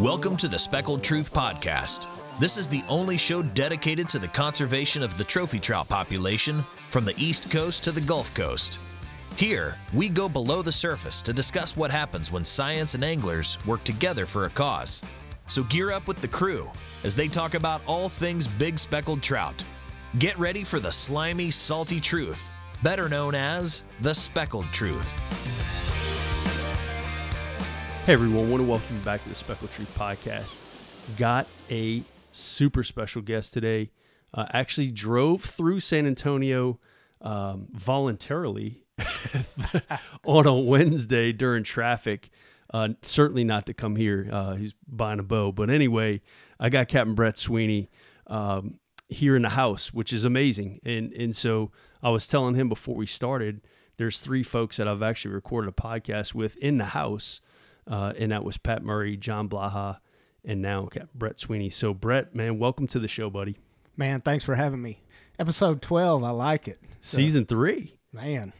Welcome to the Speckled Truth Podcast. This is the only show dedicated to the conservation of the trophy trout population from the East Coast to the Gulf Coast. Here, we go below the surface to discuss what happens when science and anglers work together for a cause. So gear up with the crew as they talk about all things big speckled trout. Get ready for the slimy, salty truth, better known as the speckled truth. Hey everyone, want to welcome you back to the Speckle Truth Podcast. Got a super special guest today. Uh, actually drove through San Antonio um, voluntarily on a Wednesday during traffic. Uh, certainly not to come here. Uh, he's buying a bow, but anyway, I got Captain Brett Sweeny um, here in the house, which is amazing. And and so I was telling him before we started, there's three folks that I've actually recorded a podcast with in the house uh, and that was Pat Murray, John Blaha, and now Brett Sweeny. So, Brett, man, welcome to the show, buddy. Man, thanks for having me. Episode 12, I like it. So, Season three. Man,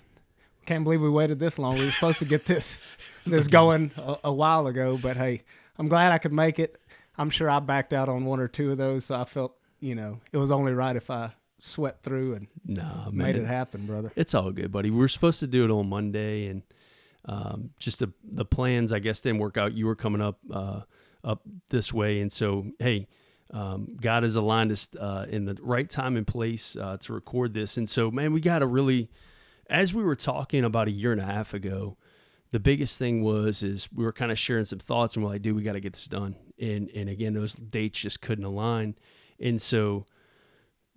can't believe we waited this long. We were supposed to get this this going a, a, while ago, but hey, I'm glad I could make it. I'm sure I backed out on one or two of those, so I felt, you know, it was only right if I sweat through and nah, made it happen, brother. It's all good, buddy. We were supposed to do it on Monday, and um, just the the plans, I guess, didn't work out. You were coming up uh, up this way, and so hey, um, God has aligned us uh, in the right time and place uh, to record this. And so, man, we got to really, as we were talking about a year and a half ago, the biggest thing was is we were kind of sharing some thoughts, and we're like, dude, we got to get this done. And and again, those dates just couldn't align, and so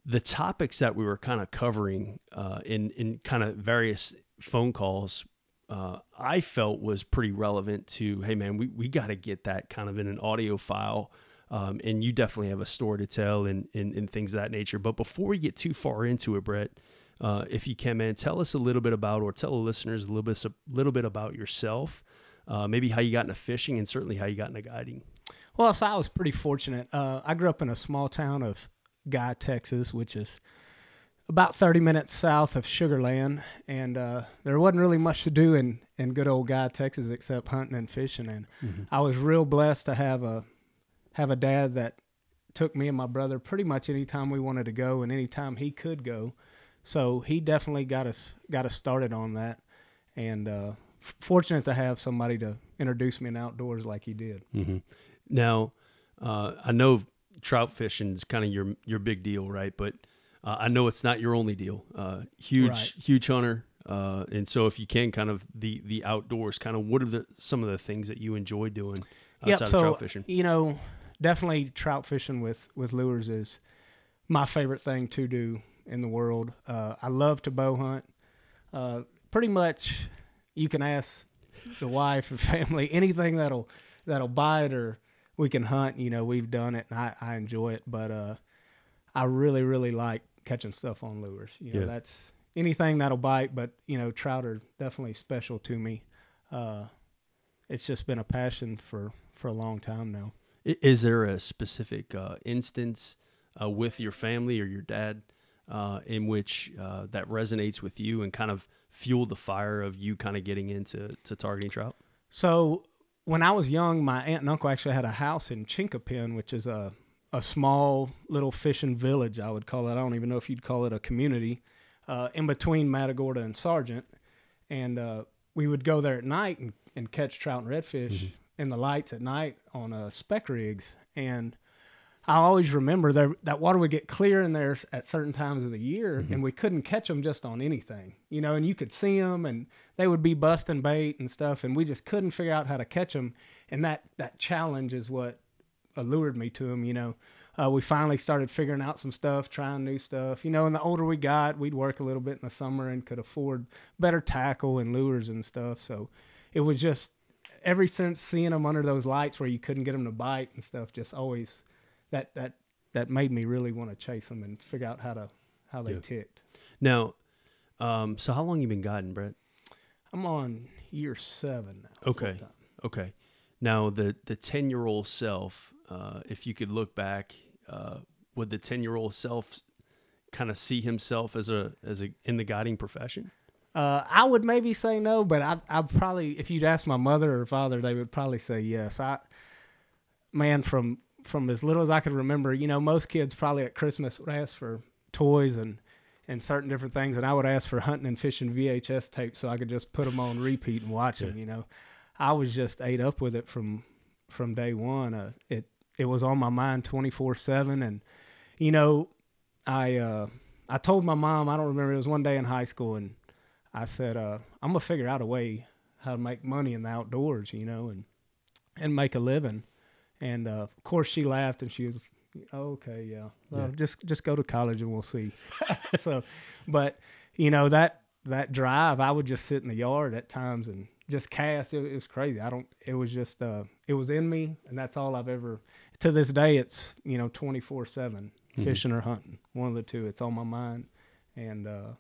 the topics that we were kind of covering uh, in in kind of various phone calls uh, I felt was pretty relevant to, hey man, we, we got to get that kind of in an audio file. Um, and you definitely have a story to tell and, and, and, things of that nature. But before we get too far into it, Brett, uh, if you can, man, tell us a little bit about, or tell the listeners a little bit, a little bit about yourself, uh, maybe how you got into fishing, and certainly how you got into guiding. Well, so I was pretty fortunate. Uh, I grew up in a small town of Guy, Texas, which is about 30 minutes south of Sugar Land, and uh, there wasn't really much to do in, in good old Guy, Texas, except hunting and fishing. And mm-hmm. I was real blessed to have a have a dad that took me and my brother pretty much anytime we wanted to go and anytime he could go. So he definitely got us got us started on that, and uh, f- fortunate to have somebody to introduce me in outdoors like he did. Mm-hmm. Now, uh, I know trout fishing is kind of your your big deal, right? But uh, I know it's not your only deal. Uh, huge, right. huge hunter. Uh, and so, if you can, kind of the the outdoors, kind of what are the some of the things that you enjoy doing outside yep, so, of trout fishing? You know, definitely trout fishing with with lures is my favorite thing to do in the world. Uh, I love to bow hunt. Uh, pretty much, you can ask the wife and family anything that'll that'll bite or we can hunt. You know, we've done it, and I, I enjoy it. But uh, I really, really like catching stuff on lures. You know, yeah. that's anything that'll bite, but you know, trout are definitely special to me. Uh, it's just been a passion for for a long time now. Is there a specific uh, instance uh, with your family or your dad uh, in which uh, that resonates with you and kind of fueled the fire of you kind of getting into to targeting trout? So when I was young, my aunt and uncle actually had a house in Chinquapin, which is a a small little fishing village, I would call it. I don't even know if you'd call it a community, uh, in between Matagorda and Sargent. And uh, we would go there at night and, and catch trout and redfish mm-hmm. in the lights at night on uh, spec rigs. And I always remember there, that water would get clear in there at certain times of the year, mm-hmm. and we couldn't catch them just on anything, you know. And you could see them, and they would be busting bait and stuff, and we just couldn't figure out how to catch them. And that that challenge is what allured me to him. You know, uh, we finally started figuring out some stuff, trying new stuff. You know, and the older we got, we'd work a little bit in the summer and could afford better tackle and lures and stuff. So it was just ever since seeing them under those lights where you couldn't get them to bite and stuff, just always that that that made me really want to chase them and figure out how to how they yeah. ticked. Now, um, so how long you been guiding, Brett? I'm on year seven now. Okay. Okay. Now the the ten year old self, uh, if you could look back, uh, would the ten year old self kind of see himself as a as a in the guiding profession? Uh, I would maybe say no, but I I probably if you'd ask my mother or father, they would probably say yes. I man from from as little as I could remember, you know, most kids probably at Christmas would ask for toys and and certain different things, and I would ask for hunting and fishing VHS tapes so I could just put them on repeat and watch them. You know, I was just ate up with it from from day one. Uh, it it was on my mind twenty four seven, and you know, I uh, I told my mom I don't remember it was one day in high school, and I said uh, I'm gonna figure out a way how to make money in the outdoors, you know, and and make a living. And uh, of course, she laughed and she was, okay, yeah, well, Yeah. just just go to college and we'll see. so, but you know that that drive, I would just sit in the yard at times and just cast. It, it was crazy. I don't. It was just. Uh, it was in me, and that's all I've ever. To this day, it's you know twenty four seven fishing or hunting, one of the two. It's on my mind, and uh,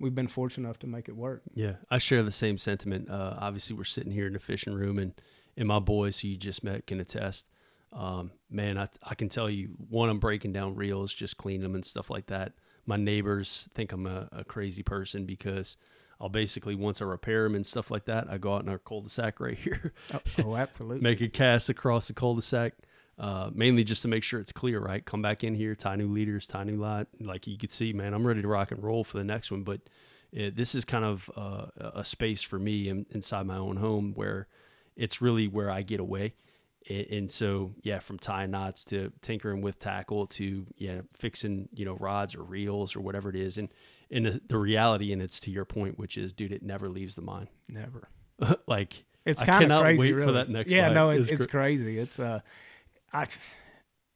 we've been fortunate enough to make it work. Yeah, I share the same sentiment. Uh, obviously, we're sitting here in the fishing room, and and my boys who you just met can attest. Um, man, I, I can tell you, one, I'm breaking down reels, just cleaning them and stuff like that. My neighbors think I'm a, a crazy person because I'll basically once I repair them and stuff like that, I go out in our cul-de-sac right here, Oh, oh absolutely. make a cast across the cul-de-sac, uh, mainly just to make sure it's clear. Right, come back in here, tie new leaders, tie new lot. Like you can see, man, I'm ready to rock and roll for the next one, but it, this is kind of uh, a space for me in, inside my own home where it's really where I get away. And, and so, yeah, from tying knots to tinkering with tackle to yeah, fixing you know rods or reels or whatever it is, and and the, the reality, and it's to your point, which is, dude, it never leaves the mind. Never. like It's kind of crazy. wait really. for that next. Yeah, bite. no, it, It's it's gr- crazy. It's uh, I,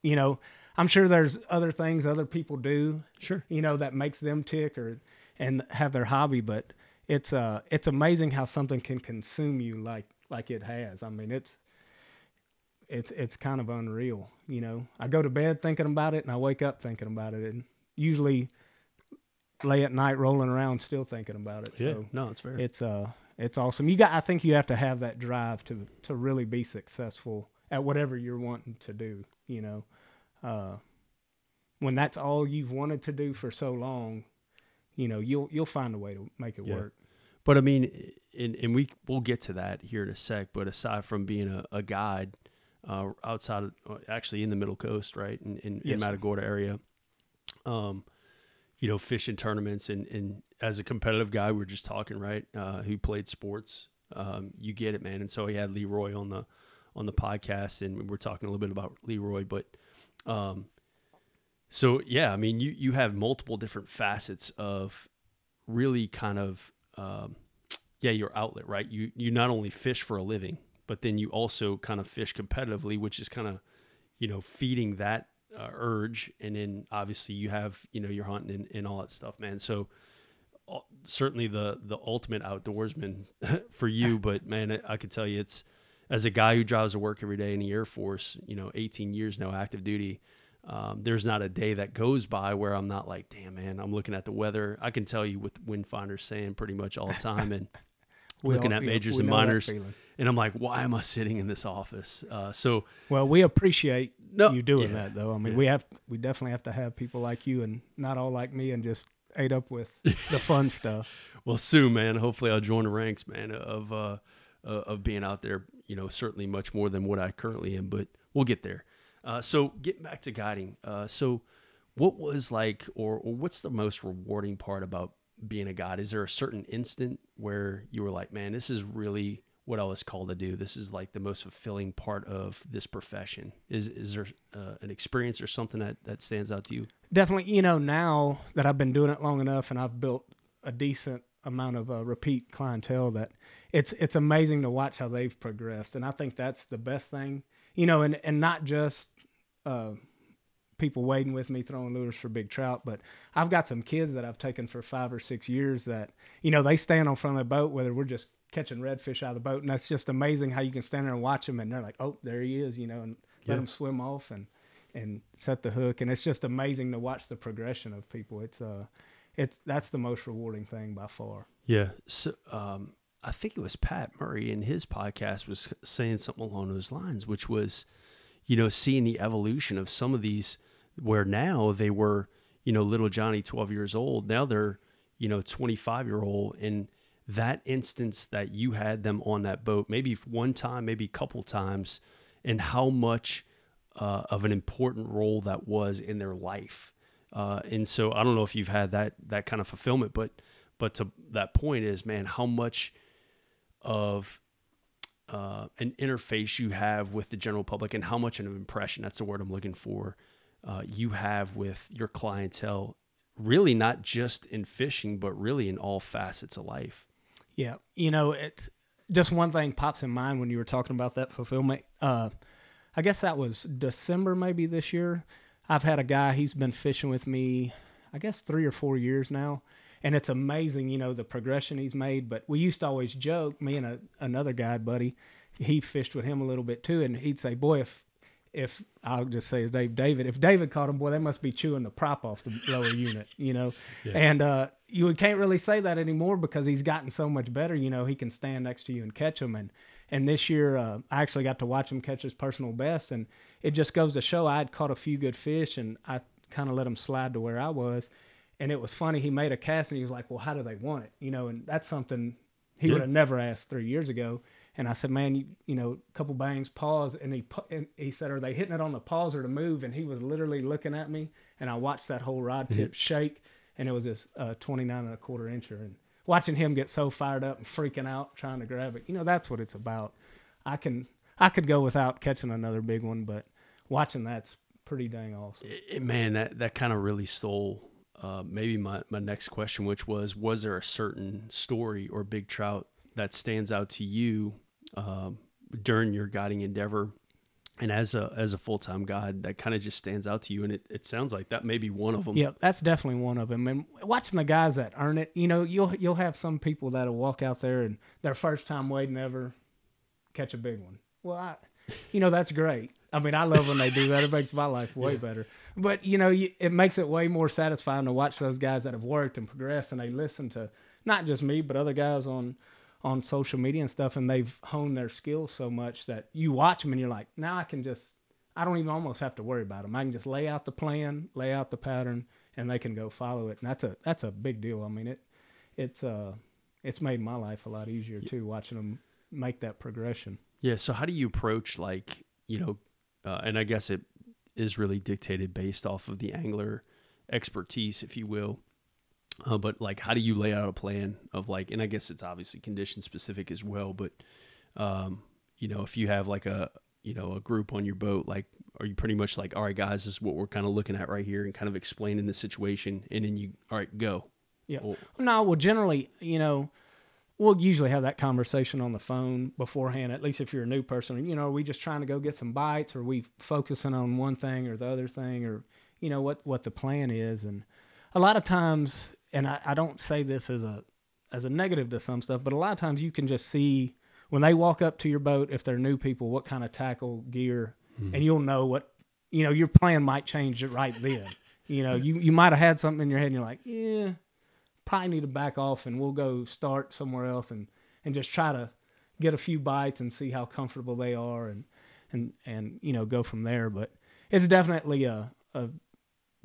you know, I'm sure there's other things other people do, sure. you know, that makes them tick or and have their hobby, but it's uh, it's amazing how something can consume you like like it has. I mean, it's it's it's kind of unreal. You know, I go to bed thinking about it, and I wake up thinking about it, and usually lay at night rolling around still thinking about it. Yeah, So no, it's fair. it's uh it's awesome. You got I think you have to have that drive to to really be successful at whatever you're wanting to do, you know. Uh when that's all you've wanted to do for so long, you know, you'll you'll find a way to make it Yeah. work. But I mean, and, and we we'll get to that here in a sec. But aside from being a, a guide, uh, outside of uh, actually in the Middle Coast, right, in in, Yes, in. Matagorda area, um, you know, fishing tournaments, and and as a competitive guy, we are just talking, right, uh, who played sports, um, you get it, man. And so he had Leroy on the on the podcast, and we're talking a little bit about Leroy, but um, so yeah, I mean, you you have multiple different facets of really kind of um, yeah your outlet, right? You you not only fish for a living, but then you also kind of fish competitively, which is kind of you know feeding that uh, urge, and then obviously you have you know your hunting and, and all that stuff, man. So uh, certainly the the ultimate outdoorsman for you, but man, I, I could tell you it's as a guy who drives to work every day in the Air Force, you know, 18 years now active duty. Um, there's not a day that goes by where I'm not like, damn man, I'm looking at the weather. I can tell you what the wind finder's saying pretty much all the time, and looking all- at majors we and know minors, and I'm like, why am I sitting in this office? Uh, so Well, we appreciate No, you doing yeah, that though. I mean, yeah. we have we definitely have to have people like you and not all like me and just ate up with the fun stuff. well, soon, man. Hopefully, I'll join the ranks, man, of uh, uh, of being out there. You know, certainly much more than what I currently am, but we'll get there. Uh, so, getting back to guiding. Uh, so, what was like, or, or what's the most rewarding part about being a guide? Is there a certain instant where you were like, man, this is really what I was called to do. This is like the most fulfilling part of this profession. Is is there uh, an experience or something that that stands out to you? definitely you know now that i've been doing it long enough and i've built a decent amount of uh, repeat clientele that it's it's amazing to watch how they've progressed and i think that's the best thing you know and and not just uh people waiting with me throwing lures for big trout but i've got some kids that i've taken for five or six years that you know they stand on front of the boat whether we're just catching redfish out of the boat and that's just amazing how you can stand there and watch them and they're like oh there he is you know and let Yeah. them swim off and and set the hook and it's just amazing to watch the progression of people it's uh it's that's the most rewarding thing by far Yeah. So um, I think it was Pat Murray in his podcast was saying something along those lines, which was, you know, seeing the evolution of some of these where now they were, you know, little Johnny, 12 years old. Now they're, you know 25 year old and that instance that you had them on that boat maybe one time maybe a couple times and how much uh, of an important role that was in their life uh, and so i don't know if you've had that that kind of fulfillment but but to that point is man how much of uh, an interface you have with the general public and how much of an impression that's the word i'm looking for uh, you have with your clientele really not just in fishing but really in all facets of life Yeah, you know, it's just one thing pops in mind when you were talking about that fulfillment. Uh, I guess that was December maybe this year. I've had a guy, he's been fishing with me, I guess three or four years now. And it's amazing, you know, the progression he's made. But we used to always joke, me and a, another guy, buddy, he fished with him a little bit too. And he'd say, Boy, if, if I'll just say his Dave David, if David caught him, boy, they must be chewing the prop off the lower unit, you know. And uh, you can't really say that anymore because he's gotten so much better. You know, he can stand next to you and catch them. And and this year, uh, I actually got to watch him catch his personal best, and it just goes to show I had caught a few good fish, and I kind of let him slide to where I was. And it was funny. He made a cast, and he was like, "Well, how do they want it?" You know, and that's something he Yeah. would have never asked three years ago. And I said, "Man, you, you know, a couple bangs, pause." And he and he said, "Are they hitting it on the pause or to move?" And he was literally looking at me, and I watched that whole rod tip shake, and it was this uh, 29 and a quarter incher. And watching him get so fired up and freaking out trying to grab it, you know, that's what it's about. I can I could go without catching another big one, but watching that's pretty dang awesome. it- man, that, that kind of really stole uh, maybe my, my next question, which was Was there a certain story or big trout that stands out to you um, during your guiding endeavor? And as a as a full time guide, that kind of just stands out to you, and it, it sounds like that may be one of them. Yeah, that's definitely one of them. And watching the guys that earn it, you know, you'll you'll have some people that'll walk out there and their first time wading ever catch a big one. Well, I, you know, that's great. I mean, I love when they do that. It makes my life way better. But you know, it makes it way more satisfying to watch those guys that have worked and progressed, and they listen to not just me, but other guys on on social media and stuff, and they've honed their skills so much that you watch them and you're like, now I can just, I don't even almost have to worry about them. I can just lay out the plan, lay out the pattern, and they can go follow it. And that's a that's a big deal. I mean, it it's uh it's made my life a lot easier too, watching them make that progression. Yeah. So how do you approach like you know, uh, and I guess it is really dictated based off of the angler expertise, if you will. Uh, but like, how do you lay out a plan of like, and I guess it's obviously condition specific as well. But um, you know, if you have like a you know a group on your boat, like, are you pretty much like, all right, guys, this is what we're kind of looking at right here, and kind of explaining the situation, and then you, all right, go. Yeah. Well- no, well, generally, you know, we'll usually have that conversation on the phone beforehand. At least if you're a new person, you know, are we just trying to go get some bites, or are we focusing on one thing or the other thing, or you know what what the plan is? And a lot of times, and I, I don't say this as a as a negative to some stuff, but a lot of times you can just see when they walk up to your boat if they're new people what kind of tackle gear, hmm. and you'll know what you know your plan might change it right then. You know, you you might have had something in your head, and you're like, yeah probably need to back off and we'll go start somewhere else and, and just try to get a few bites and see how comfortable they are and, and, and, you know, go from there. But it's definitely a, a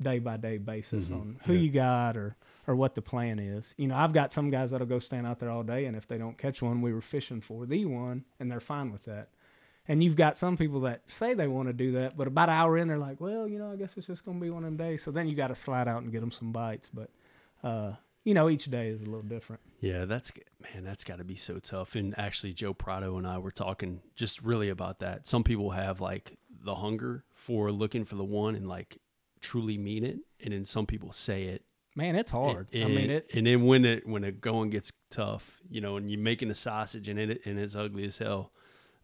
day by day basis on who Yeah. you got or, or what the plan is. You know, I've got some guys that'll go stand out there all day and if they don't catch one, we were fishing for the one and they're fine with that. And you've got some people that say they want to do that, but about an hour in, they're like, well, you know, I guess it's just going to be one of them days. So then you got to slide out and get them some bites. But, uh, you know, each day is a little different. Yeah, that's man, that's got to be so tough. And actually, Joe Prado and I were talking just really about that. Some people have like the hunger for looking for the one and like truly mean it, and then some people say it. Man, it's hard. And, I mean, it. and then when it when it going gets tough, you know, and you're making a sausage and it and it's ugly as hell,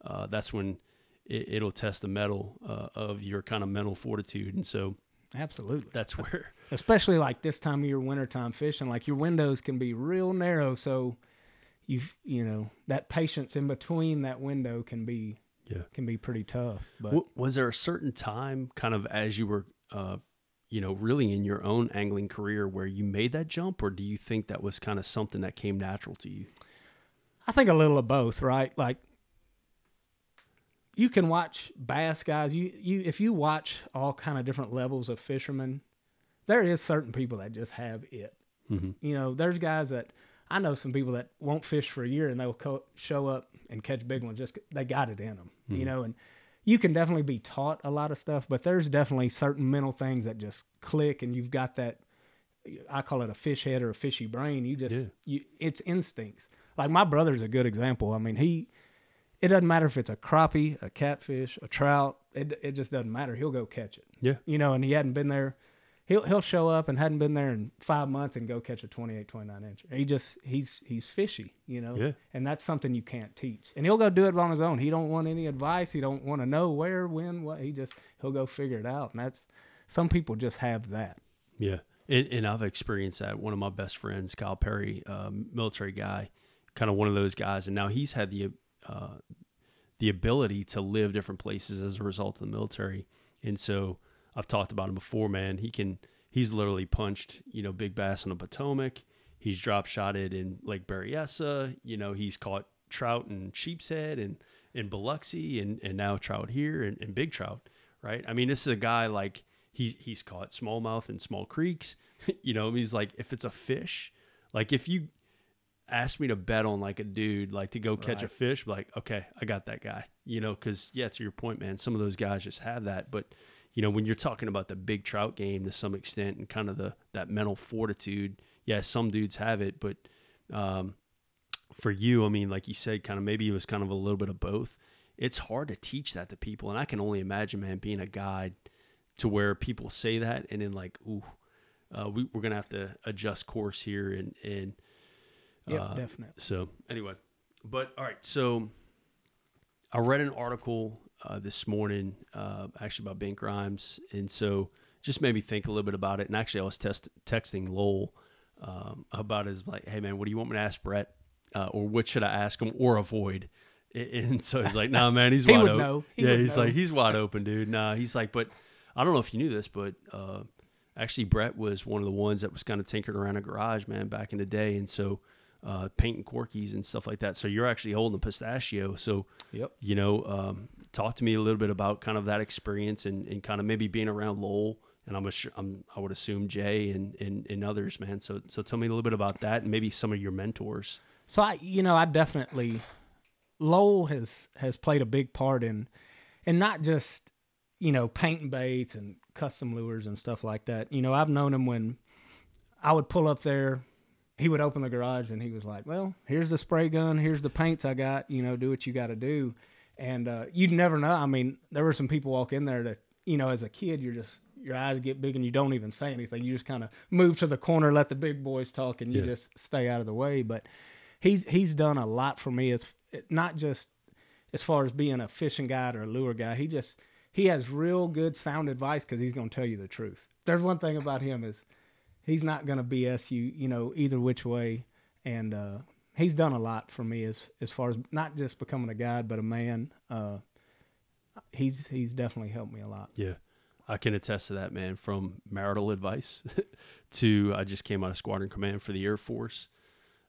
uh, that's when it, it'll test the mettle uh, of your kind of mental fortitude. And so Absolutely. that's where Especially like this time of year, wintertime fishing, like your windows can be real narrow. So you've, you know, that patience in between that window can be, yeah. can be pretty tough. But W- was there a certain time, kind of as you were, uh, you know, really in your own angling career, where you made that jump, or do you think that was kind of something that came natural to you? I think a little of both, right? Like you can watch bass guys. You you if you watch all kind of different levels of fishermen, there is certain people that just have it. Mhm. You know, there's guys that I know some people that won't fish for a year and they'll co- show up and catch big ones. Just they got it in them, you know. And you can definitely be taught a lot of stuff, but there's definitely certain mental things that just click, and you've got that. I call it a fish head or a fishy brain. You just Yeah. you, it's instincts. Like my brother's a good example. I mean, he it doesn't matter if it's a crappie, a catfish, a trout. It it just doesn't matter. He'll go catch it. Yeah. You know, and he hadn't been there. He'll he'll show up and hadn't been there in five months and go catch a 28, 29 inch. He just he's he's fishy, you know. Yeah. And that's something you can't teach. And he'll go do it on his own. He don't want any advice. He don't want to know where, when, what. He just he'll go figure it out. And that's some people just have that. Yeah, and, and I've experienced that. One of my best friends, Kyle Perry, um, military guy, kind of one of those guys, and now he's had the uh, the ability to live different places as a result of the military. And so I've talked about him before, man. He can he's literally punched, you know, big bass on the Potomac. He's drop shotted in Lake Berryessa. You know, he's caught trout in Sheepshead and in Biloxi and, and now trout here and, and big trout, right? I mean, this is a guy like he's he's caught smallmouth in small creeks. you know, he's like if it's a fish, like if you asked me to bet on like a dude like to go catch a fish like okay i got that guy you know because yeah to your point man some of those guys just have that but you know when you're talking about the big trout game to some extent and kind of the that mental fortitude yeah some dudes have it but um for you i mean like you said kind of maybe it was kind of a little bit of both it's hard to teach that to people and i can only imagine man being a guide to where people say that and then like ooh uh, we, we're gonna have to adjust course here and and Yeah, uh, definitely. so anyway, but all right. So I read an article uh, this morning, uh, actually about Ben Grimes, and so just made me think a little bit about it. And actually, I was test- texting Lowell um, about his like, "Hey man, what do you want me to ask Brett, uh, or what should I ask him or avoid?" And- so he's like, "Nah, man, he's He wide open." He yeah, he's know. like, he's wide open, dude. Nah, he's like, but I don't know if you knew this, but uh, actually, Brett was one of the ones that was kind of tinkering around a garage, man, back in the day, and so uh, painting corkies and stuff like that. So you're actually holding a pistachio. So Yep. you know, um, talk to me a little bit about kind of that experience and, and kind of maybe being around Lowell. And I'm, I'm I would assume Jay and, and, and others, man. So so tell me a little bit about that and maybe some of your mentors. So I, you know, I definitely Lowell has has played a big part in, and not just you know painting baits and custom lures and stuff like that. You know, I've known him when I would pull up there. He would open the garage and he was like, "Well, here's the spray gun. Here's the paints I got. You know, do what you got to do." And uh, you'd never know. I mean, there were some people walk in there that you know, as a kid, you're just your eyes get big and you don't even say anything. You just kind of move to the corner, let the big boys talk, and you Yeah. just stay out of the way. But he's he's done a lot for me. It's not just as far as being a fishing guide or a lure guy. He just he has real good sound advice because he's going to tell you the truth. There's one thing about him is he's not going to BS you, you know, either which way. And uh, he's done a lot for me as as far as not just becoming a guide, but a man. Uh, he's he's definitely helped me a lot. Yeah. I can attest to that, man. From marital advice to I just came out of squadron command for the Air Force.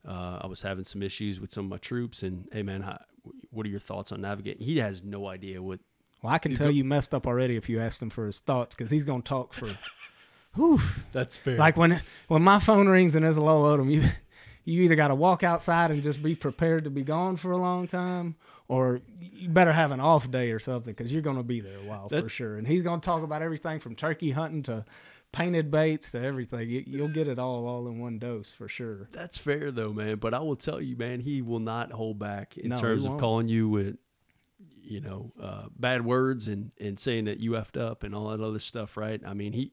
Uh, I was having some issues with some of my troops, and hey, man, how, what are your thoughts on navigating? He has no idea what. Well, I can tell you messed up already if you asked him for his thoughts because he's going to talk for. Whew. That's fair. Like when when my phone rings and there's a Lowell Odom, you you either got to walk outside and just be prepared to be gone for a long time, or you better have an off day or something because you're going to be there a while That- for sure. And he's going to talk about everything from turkey hunting to painted baits to everything. You, you'll get it all all in one dose for sure. That's fair though, man. But I will tell you, man, he will not hold back in No, terms of calling you with, you know, uh, bad words and and saying that you effed up and all that other stuff, right? I mean, he,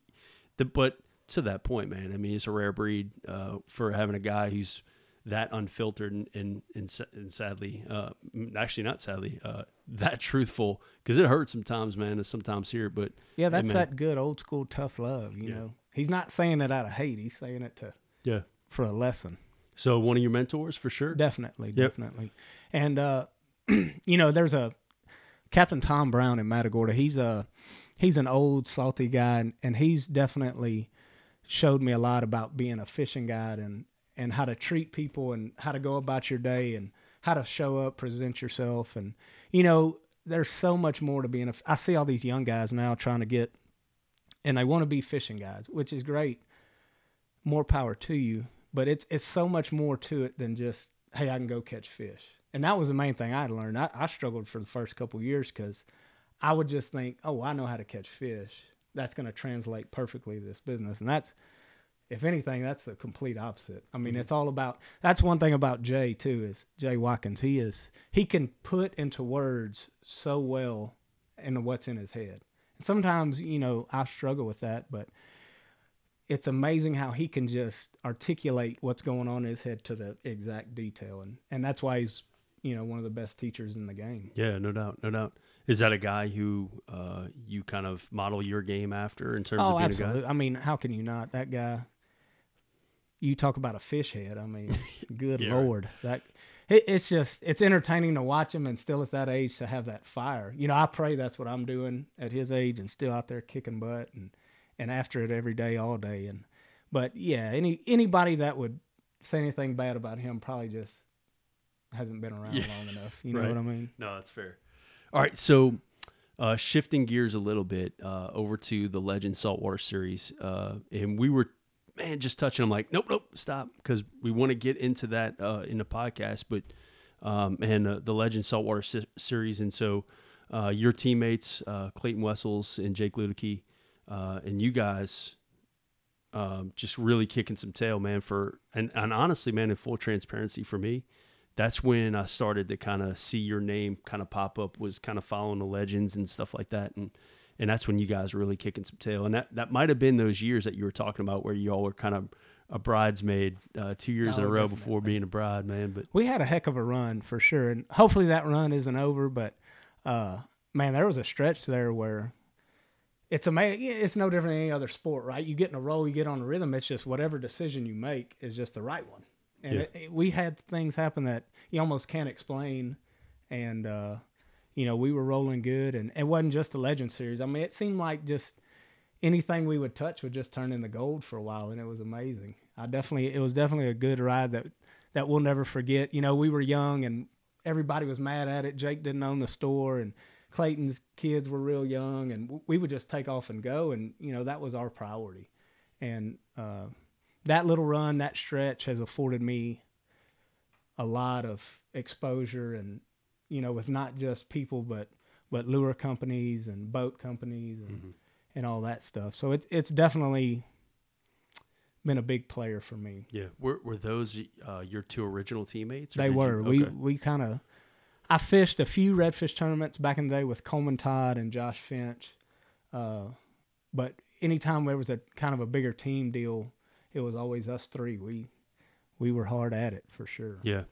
the but to that point, man. I mean, it's a rare breed uh, for having a guy who's that unfiltered and and and, and sadly, uh, actually not sadly, uh, that truthful because it hurts sometimes, man. And sometimes here, but Yeah, that's man. that good old school tough love. You Yeah. know, he's not saying it out of hate. He's saying it to yeah. for a lesson. So one of your mentors for sure. Definitely, Yep. definitely. And uh, you know, there's a Captain Tom Brown in Matagorda. He's a he's an old salty guy, and, and he's definitely showed me a lot about being a fishing guide and and how to treat people and how to go about your day and how to show up, present yourself, and you know, there's so much more to being a. I see all these young guys now trying to get, and they want to be fishing guides, which is great. More power to you, but it's it's so much more to it than just hey, I can go catch fish. And that was the main thing I had learned. I, I struggled for the first couple years because I would just think, oh, I know how to catch fish. That's going to translate perfectly to this business, and that's if anything, that's the complete opposite. I mean, mm-hmm. it's all about. That's one thing about Jay too is Jay Watkins. He is he can put into words so well into what's in his head. And sometimes you know I struggle with that, but it's amazing how he can just articulate what's going on in his head to the exact detail, and and that's why he's you know one of the best teachers in the game. Yeah, no doubt, no doubt. Is that a guy who uh, you kind of model your game after in terms oh, of being absolutely. a guy? I mean, how can you not? That guy you talk about a fish head. I mean, good yeah, lord, that it, it's just it's entertaining to watch him and still at that age to have that fire. You know, I pray that's what I'm doing at his age and still out there kicking butt and and after it every day, all day. And but yeah, any anybody that would say anything bad about him probably just hasn't been around yeah. long enough. You know right. what I mean? No, that's fair. All right, so. Uh, shifting gears a little bit uh, over to the Legend Saltwater Series, uh, and we were man, just touching. I'm like, nope, nope, stop, because we want to get into that uh, in the podcast. But um, and uh, the Legend Saltwater series, and so uh, your teammates, Clayton Wessels and Jake uh, and you guys, um, just really kicking some tail, man. For and and honestly, man, in full transparency, for me, that's when I started to kind of see your name kind of pop up. Was kind of following the legends and stuff like that, and and that's when you guys were really kicking some tail. And that that might have been those years that you were talking about where you all were kind of a bridesmaid uh, two years oh, in a row before being a bride, man. But we had a heck of a run for sure, and hopefully that run isn't over. But uh, man, there was a stretch there where it's amazing. It's no different than any other sport, right? You get in a row, you get on a rhythm. It's just whatever decision you make is just the right one. And yeah. it, it, we had things happen that you almost can't explain, and uh, you know, we were rolling good, and it wasn't just the Legend Series. I mean, it seemed like just anything we would touch would just turn into gold for a while, and it was amazing. I definitely, it was definitely a good ride that that we'll never forget. You know, we were young, and everybody was mad at it. Jake didn't own the store, and Clayton's kids were real young, and we would just take off and go, and you know, that was our priority. And uh, that little run, that stretch, has afforded me a lot of exposure and you know, with not just people, but but lure companies and boat companies and mm-hmm. and all that stuff. So it's it's definitely been a big player for me. Yeah, were were those uh, your two original teammates? They were. You, okay. We we kind of. I fished a few redfish tournaments back in the day with Coleman Todd and Josh Finch, uh, but anytime there was a kind of a bigger team deal, it was always us three. We we were hard at it for sure. Yeah,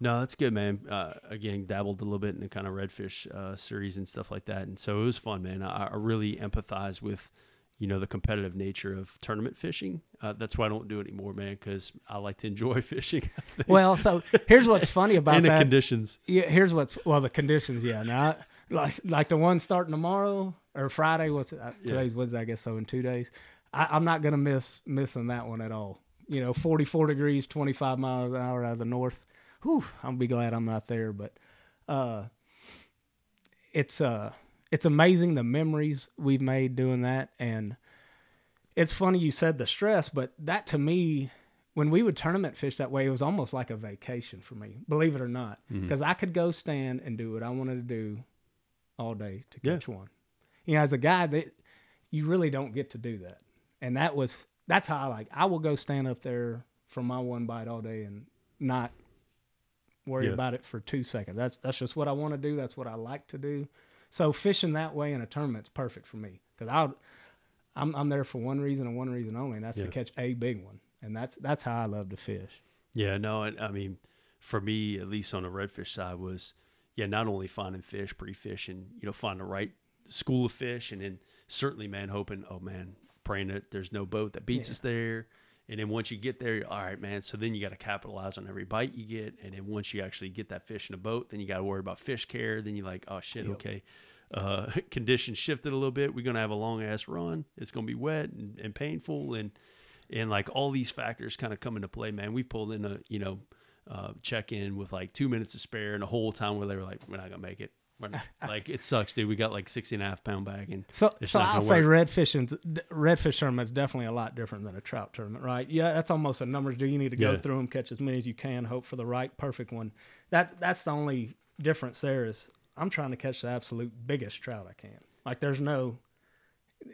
no, that's good, man. Uh, again, dabbled a little bit in the kind of redfish uh, series and stuff like that, and so it was fun, man. I, I really empathize with, you know, the competitive nature of tournament fishing. Uh, that's why I don't do it anymore, man, because I like to enjoy fishing. well, so here's what's funny about and the that. conditions. Yeah, here's what's well the conditions. Yeah, now like like the one starting tomorrow or Friday. What's it, uh, today's yeah. Wednesday? I guess so. In two days, I, I'm not gonna miss missing that one at all. You know, 44 degrees, 25 miles an hour out of the north whew, I'll be glad I'm not there. But uh, it's uh, it's amazing the memories we've made doing that, and it's funny you said the stress, but that to me, when we would tournament fish that way, it was almost like a vacation for me, believe it or not, because mm-hmm. I could go stand and do what I wanted to do all day to catch yeah. one. You know, as a guy that you really don't get to do that, and that was that's how I like. I will go stand up there from my one bite all day and not worry yeah. about it for two seconds. That's that's just what I want to do. That's what I like to do. So fishing that way in a tournament's perfect for me because I'll I'm I'm there for one reason and one reason only, and that's yeah. to catch a big one. And that's that's how I love to fish. Yeah, no, I mean, for me at least on the redfish side was, yeah, not only finding fish, pre-fishing, you know, find the right school of fish, and then certainly, man, hoping, oh man, praying that there's no boat that beats yeah. us there and then once you get there, all right, man. So then you got to capitalize on every bite you get. And then once you actually get that fish in a boat, then you got to worry about fish care. Then you're like, oh shit, yep. okay. Uh, conditions shifted a little bit. We're gonna have a long ass run. It's gonna be wet and, and painful, and and like all these factors kind of come into play, man. We pulled in a you know uh, check in with like two minutes to spare, and the whole time where they were like, we're not gonna make it. Like it sucks, dude. We got like 60 and a half pound bag, and So, it's so I'll say work. redfishing's redfish tournament's definitely a lot different than a trout tournament, right? Yeah, that's almost a numbers deal. You need to go Yeah. through them, catch as many as you can, hope for the right perfect one. That that's the only difference there is I'm trying to catch the absolute biggest trout I can. Like there's no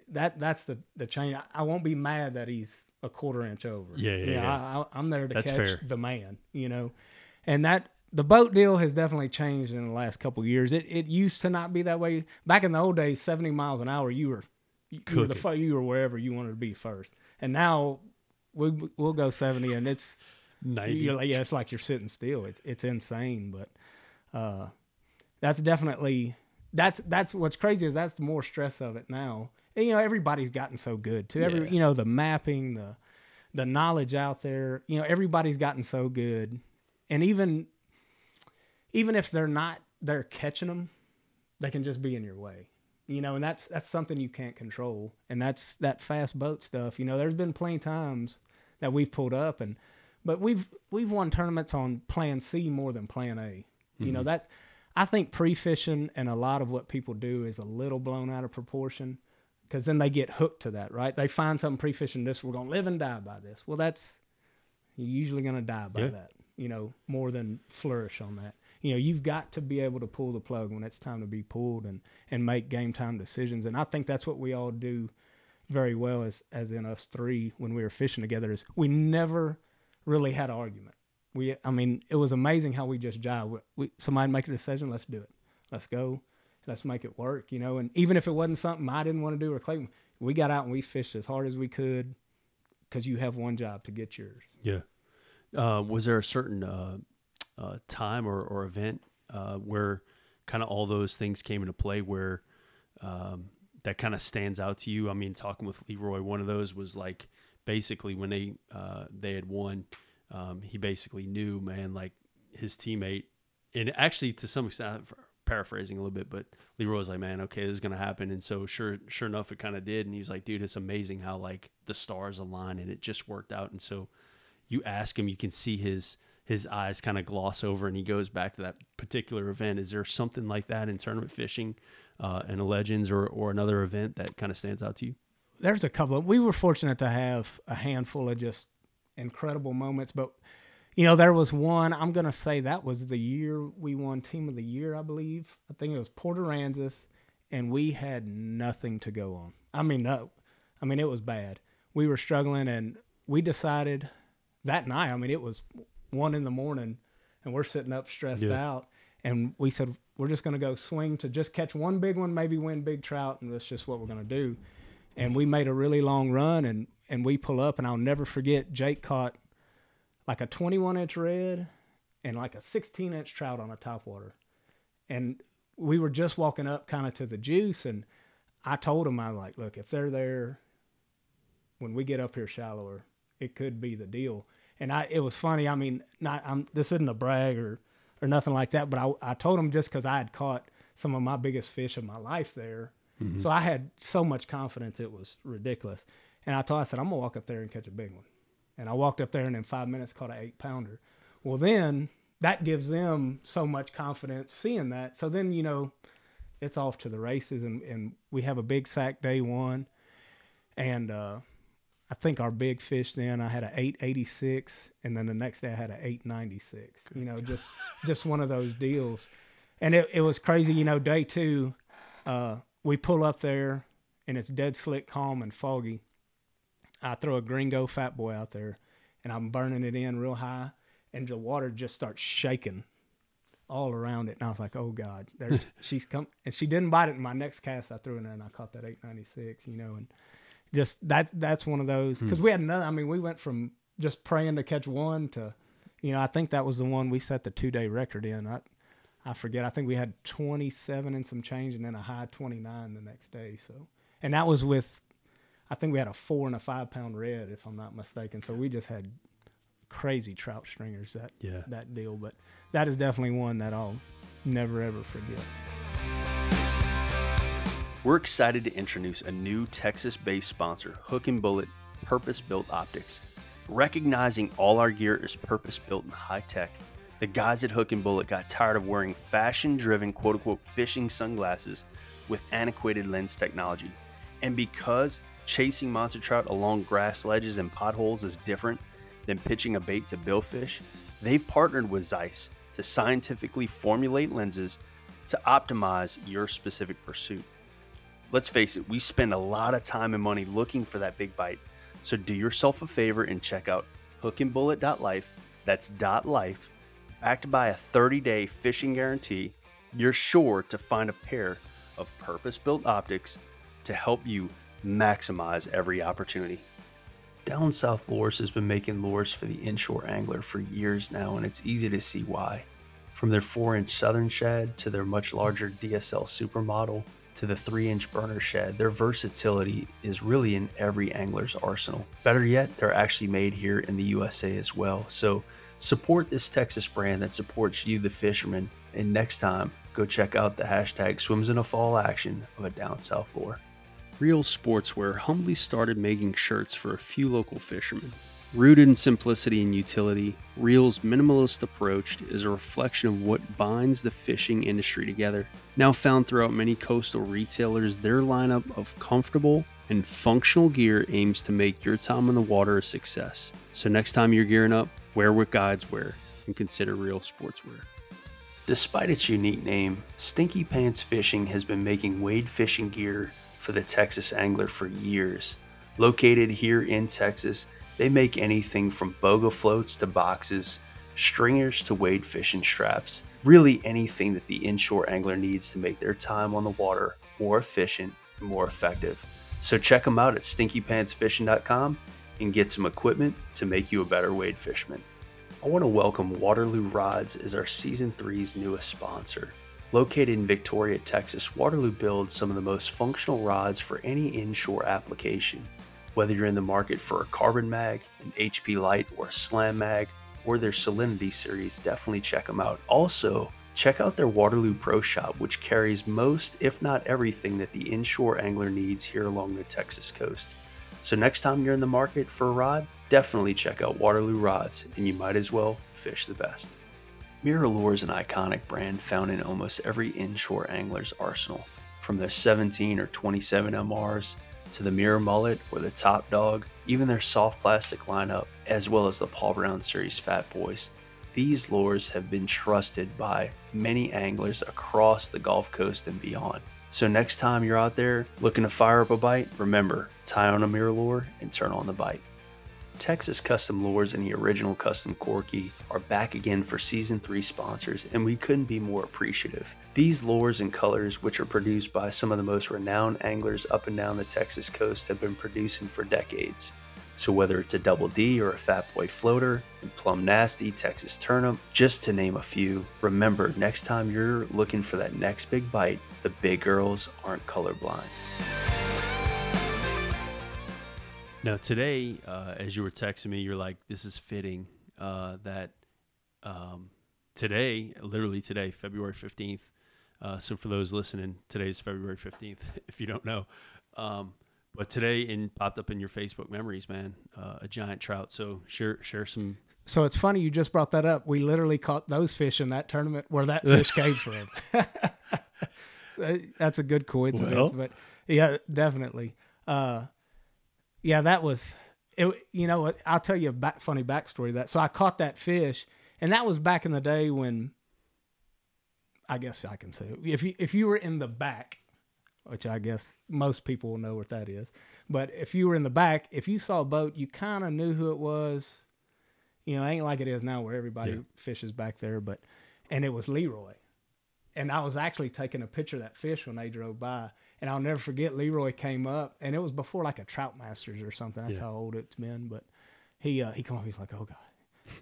that that's the the change. I, I won't be mad that he's a quarter inch over. Yeah, yeah, yeah. I, I, I'm there to That's catch fair. the man, you know, and that the boat deal has definitely changed in the last couple of years. It it used to not be that way. Back in the old days, 70 miles an hour, you were you were the you were wherever you wanted to be first. And now we we'll go 70 and it's 90. you're like, yeah, it's like you're sitting still. It's it's insane, but uh, that's definitely that's that's what's crazy is that's the more stress of it now. And, you know, everybody's gotten so good too. Every Yeah. you know the mapping, the the knowledge out there. You know, everybody's gotten so good, and even even if they're not they're catching them, they can just be in your way. You know, and that's that's something you can't control, and that's that fast boat stuff. You know, there's been plenty of times that we've pulled up and but we've we've won tournaments on plan C more than plan A. You know mm-hmm. that I think pre-fishing and a lot of what people do is a little blown out of proportion because then they get hooked to that, right? They find something pre-fishing this we're going to live and die by this. Well, that's you're usually going to die by Yeah. that, you know, more than flourish on that. You know, you've got to be able to pull the plug when it's time to be pulled and and make game time decisions. And I think that's what we all do very well as as in us three when we were fishing together is we never really had an argument. We I mean, it was amazing how we just jive. We, we somebody make a decision, let's do it. Let's go. Let's make it work, you know. And even if it wasn't something I didn't want to do or Clayton, we got out and we fished as hard as we could because you have one job to get yours. Yeah. Uh, was there a certain uh, uh, time or, or event uh, where kind of all those things came into play where um, that kind of stands out to you? I mean, talking with Leroy, one of those was like basically when they uh, they had won, um, he basically knew, man, like his teammate, and actually to some extent, paraphrasing a little bit, but Leroy was like, man, okay, this is gonna happen, and so sure, sure enough, it kind of did, and he's like, dude, it's amazing how like the stars align and it just worked out, and so you ask him, you can see his his eyes kind of gloss over, and he goes back to that particular event. Is there something like that in tournament fishing, uh, in a Legends or or another event that kind of stands out to you? there's a couple we were fortunate to have a handful of just incredible moments but you know there was one i'm going to say that was the year we won team of the year i believe i think it was port aransas and we had nothing to go on i mean no i mean it was bad we were struggling and we decided that night i mean it was one in the morning and we're sitting up stressed Yeah. out. And we said we're just going to go swing to just catch one big one maybe win big trout and that's just what we're going to do. And we made a really long run and and we pull up and I'll never forget Jake caught like a 21 inch red and like a 16 inch trout on a topwater and we were just walking up kind of to the juice and I told him I was like look if they're there when we get up here shallower it could be the deal and I it was funny I mean not I'm this isn't a brag or or nothing like that but I I told him just cuz I had caught some of my biggest fish of my life there so I had so much confidence it was ridiculous. And I told I said, I'm gonna walk up there and catch a big one. And I walked up there and in five minutes caught an eight pounder. Well then that gives them so much confidence seeing that. So then, you know, it's off to the races and, and we have a big sack day one. And uh I think our big fish then I had an eight eighty six and then the next day I had an eight ninety six. You know, just just one of those deals. And it, it was crazy, you know, day two, uh, we pull up there and it's dead slick, calm, and foggy. I throw a gringo fat boy out there and I'm burning it in real high, and the water just starts shaking all around it. And I was like, oh God, there's she's come and she didn't bite it. In my next cast I threw in there and I caught that 896, you know, and just that's that's one of those hmm. because we had another. I mean, we went from just praying to catch one to, you know, I think that was the one we set the two day record in. I I forget. I think we had 27 and some change, and then a high 29 the next day. So, and that was with, I think we had a four and a five pound red, if I'm not mistaken. So we just had crazy trout stringers that Yeah. that deal. But that is definitely one that I'll never ever forget. We're excited to introduce a new Texas based sponsor, Hook and Bullet Purpose Built Optics. Recognizing all our gear is purpose built and high tech, The guys at Hook and Bullet got tired of wearing fashion driven quote unquote fishing sunglasses with antiquated lens technology. And because chasing monster trout along grass ledges and potholes is different than pitching a bait to billfish, they've partnered with Zeiss to scientifically formulate lenses to optimize your specific pursuit. Let's face it, we spend a lot of time and money looking for that big bite. So do yourself a favor and check out hookandbullet.life. That's dot life. Backed by a 30 day fishing guarantee, you're sure to find a pair of purpose built optics to help you maximize every opportunity. Down South Lures has been making lures for the inshore angler for years now, and it's easy to see why. From their 4 inch Southern Shad to their much larger DSL Supermodel to the 3 inch Burner Shad, their versatility is really in every angler's arsenal. Better yet, they're actually made here in the USA as well. So support this Texas brand that supports you, the fisherman. And next time, go check out the hashtag swims in a fall action of a down south lure. Reel Sportswear humbly started making shirts for a few local fishermen. Rooted in simplicity and utility, Reel's minimalist approach is a reflection of what binds the fishing industry together. Now found throughout many coastal retailers, their lineup of comfortable and functional gear aims to make your time on the water a success. So next time you're gearing up, wear what guides wear and consider Reel Sportswear. Despite its unique name, Stinky Pants Fishing has been making wade fishing gear for the Texas angler for years. Located here in Texas, they make anything from boga floats to boxes, stringers to wade fishing straps, really anything that the inshore angler needs to make their time on the water more efficient and more effective. So check them out at stinkypantsfishing.com and get some equipment to make you a better wade fisherman. I want to welcome Waterloo Rods as our season 3's newest sponsor. Located in Victoria, Texas, Waterloo builds some of the most functional rods for any inshore application. Whether you're in the market for a carbon mag, an HP Light, or a slam mag, or their Salinity series, definitely check them out. Also, check out their Waterloo Pro Shop, which carries most, if not everything, that the inshore angler needs here along the Texas coast. So, next time you're in the market for a rod, definitely check out Waterloo Rods, and you might as well fish the best. Mirrolure is an iconic brand found in almost every inshore angler's arsenal. From their 17 or 27 MRs to the Mirror Mullet or the Top Dog, even their soft plastic lineup, as well as the Paul Brown Series Fat Boys. These lures have been trusted by many anglers across the Gulf Coast and beyond. So next time you're out there looking to fire up a bite, remember, tie on a Mirrolure and turn on the bite. Texas Custom Lures and the original Custom Corky are back again for season 3 sponsors, and we couldn't be more appreciative. These lures and colors, which are produced by some of the most renowned anglers up and down the Texas coast, have been producing for decades. So, whether it's a Double D or a Fat Boy floater, and Plum Nasty, Texas Turnip, just to name a few, remember next time you're looking for that next big bite, the big girls aren't colorblind. Now today, uh, as you were texting me, you're like, "This is fitting." Uh, that um, today, literally today, February fifteenth. Uh, so for those listening, today is February fifteenth. If you don't know, um, but today in popped up in your Facebook memories, man, uh, a giant trout. So share share some. So it's funny you just brought that up. We literally caught those fish in that tournament where that fish came from. So that's a good coincidence, Well. but yeah, definitely. Yeah, that was it. You know, I'll tell you a back, funny backstory of that. So I caught that fish, and that was back in the day when I guess I can say it. if you if you were in the back, which I guess most people will know what that is. But if you were in the back, if you saw a boat, you kind of knew who it was. You know, it ain't like it is now where everybody Yeah. fishes back there. But and it was Leroy, and I was actually taking a picture of that fish when they drove by. And I'll never forget Leroy came up, and it was before like a Trout Masters or something. That's Yeah. how old it's been. But he uh, he come up, he's like, "Oh God,